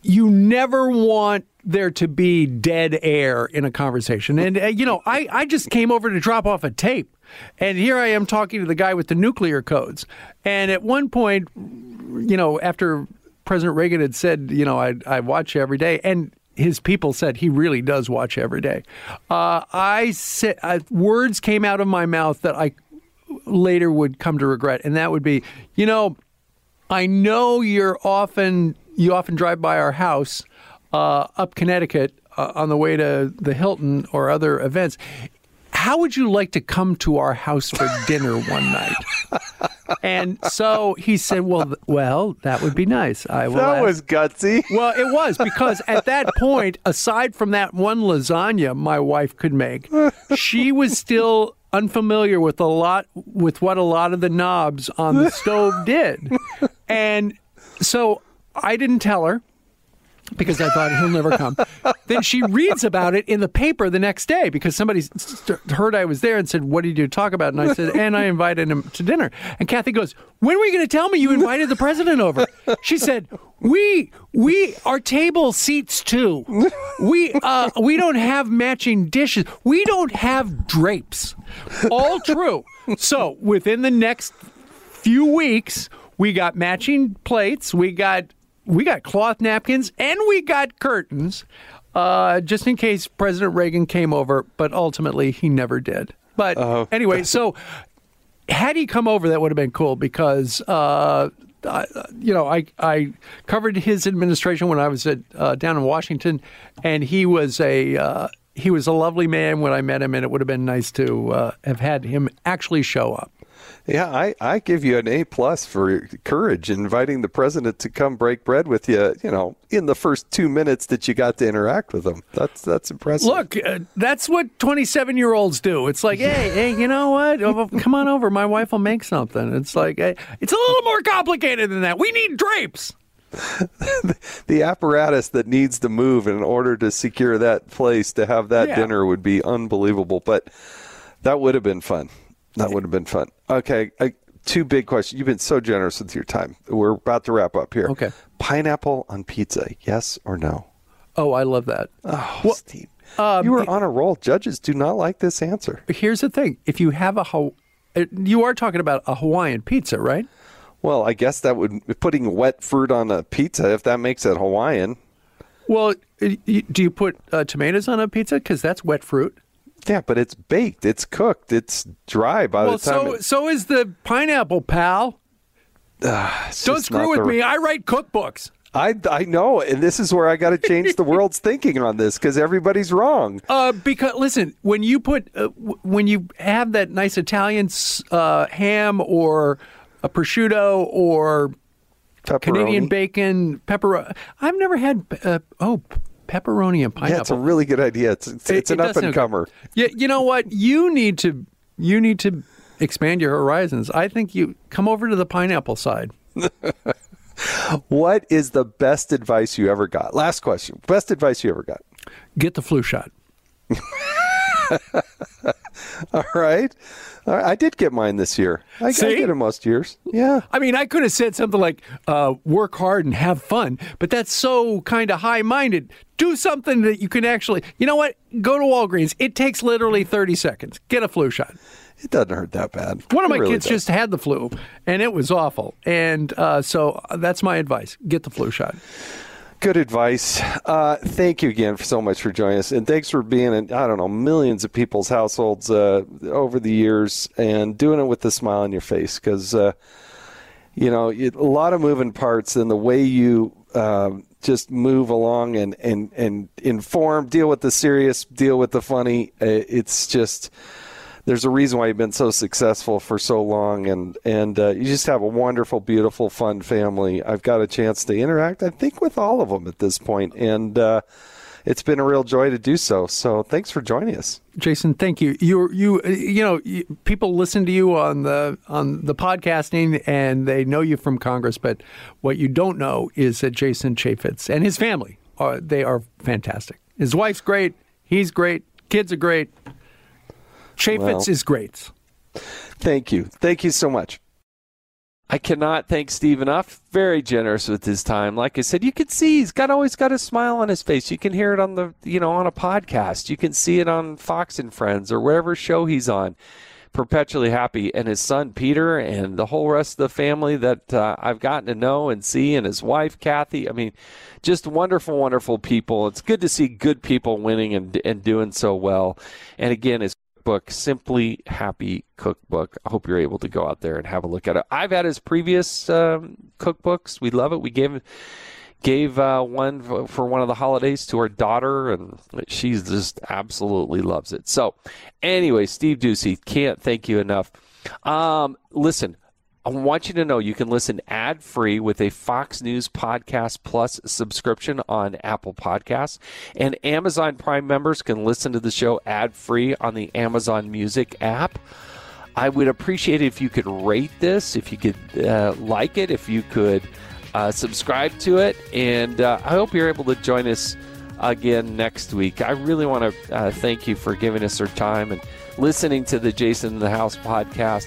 you never want there to be dead air in a conversation. And, uh, you know, I, I just came over to drop off a tape. And here I am talking to the guy with the nuclear codes. And at one point, you know, after President Reagan had said, you know, I, I watch you every day, and his people said he really does watch every day. Uh, I said uh, words came out of my mouth that I later would come to regret, and that would be, you know, I know you're often you often drive by our house uh, up Connecticut uh, on the way to the Hilton or other events. How would you like to come to our house for dinner one night? And so he said, "Well, well, that would be nice. I will." That ask." was gutsy. Well, it was because at that point, aside from that one lasagna my wife could make, she was still unfamiliar with a lot with what a lot of the knobs on the stove did. And so I didn't tell her because I thought he'll never come. then she reads about it in the paper the next day because somebody heard I was there and said, "What did you talk about?" And I said, "And I invited him to dinner." And Kathy goes, "When were you going to tell me you invited the president over?" She said, "We we our table seats two. We uh we don't have matching dishes. We don't have drapes." All true. So within the next few weeks, we got matching plates. We got we got cloth napkins and we got curtains, uh, just in case President Reagan came over. But ultimately, he never did. But (laughs) anyway, so had he come over, that would have been cool because. Uh, uh, you know, I I covered his administration when I was at uh, down in Washington, and he was a uh, he was a lovely man when I met him, and it would have been nice to uh, have had him actually show up. Yeah, I, I give you an A plus for courage inviting the president to come break bread with you. You know, in the first two minutes that you got to interact with him, that's that's impressive. Look, uh, that's what 27 year olds do. It's like, hey, hey, you know what? Oh, Come on over. My wife will make something. It's like, hey, it's a little more complicated than that. We need drapes. (laughs) the apparatus that needs to move in order to secure that place to have that Yeah. dinner would be unbelievable. But that would have been fun. That would have been fun. Okay, I, two big questions. You've been so generous with your time. We're about to wrap up here. Okay. Pineapple on pizza, yes or no? Oh, I love that. Oh, Steve. you were on a roll. Judges do not like this answer. Here's the thing if you have a, uh, you are talking about a Hawaiian pizza, right? Well, I guess that would putting wet fruit on a pizza if that makes it Hawaiian. Well, y- do you put uh, tomatoes on a pizza? Because that's wet fruit. Yeah, but it's baked, it's cooked, it's dry by well, the time. so it- so is the pineapple, pal. (sighs) it's Don't screw with the- me. I write cookbooks. I, I know, and this is where I got to change the (laughs) world's thinking on this because everybody's wrong. Uh, because listen, when you put uh, w- when you have that nice Italian uh, ham or a prosciutto or Canadian bacon, pepper. I've never had uh, oh pepperoni and pineapple. Yeah, it's a really good idea. It's it's, It- it's it an does up and comer. Yeah, you know what? You need to you need to expand your horizons. I think you come over to the pineapple side. (laughs) What is the best advice you ever got? Last question. Best advice you ever got? Get the flu shot. (laughs) (laughs) All right. All right. I did get mine this year. I, I get it most years. Yeah. I mean, I could have said something like, uh, work hard and have fun, but that's so kind of high minded. Do something that you can actually, you know what? Go to Walgreens. It takes literally 30 seconds. Get a flu shot. It doesn't hurt that bad. One of my really kids doesn't. just had the flu, and it was awful. And uh, so that's my advice get the flu shot. Good advice. Uh, thank you again so much for joining us, and thanks for being in I don't know millions of people's households uh, over the years and doing it with a smile on your face because uh, you know it, a lot of moving parts and the way you um just move along and and and inform, deal with the serious, deal with the funny. Uh, it's just there's a reason why you've been so successful for so long and and uh, you just have a wonderful beautiful fun family i've got a chance to interact i think with all of them at this point and uh, it's been a real joy to do so so thanks for joining us Jason, thank you. You you you know you, people listen to you on the on the podcasting and they know you from Congress, but what you don't know is that Jason Chaffetz and his family are they are fantastic. His wife's great. He's great. Kids are great. Chaffetz Well- is great. Thank you. Thank you so much. I cannot thank Steve enough. Very generous with his time. Like I said, you can see he's got always got a smile on his face. You can hear it on the you know on a podcast. You can see it on Fox and Friends or wherever show he's on. Perpetually happy, and his son Peter and the whole rest of the family that uh, I've gotten to know and see, and his wife Kathy. I mean, just wonderful, wonderful people. It's good to see good people winning and and doing so well. And again, his book, Simply Happy Cookbook. I hope you're able to go out there and have a look at it. I've had his previous um, cookbooks. We love it. We gave gave uh, one for one of the holidays to our daughter, and she's just absolutely loves it. So, anyway, Steve Doocy, can't thank you enough. Um, listen. I want you to know you can listen ad free with a Fox News Podcast Plus subscription on Apple Podcasts. And Amazon Prime members can listen to the show ad free on the Amazon Music app. I would appreciate it if you could rate this, if you could uh, like it, if you could uh, subscribe to it. And uh, I hope you're able to join us again next week. I really want to uh, thank you for giving us your time and listening to the Jason in the House podcast.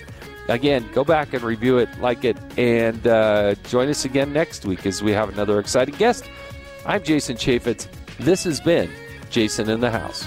Again, go back and review it, like it, and uh, join us again next week as we have another exciting guest. I'm Jason Chaffetz. This has been Jason in the House.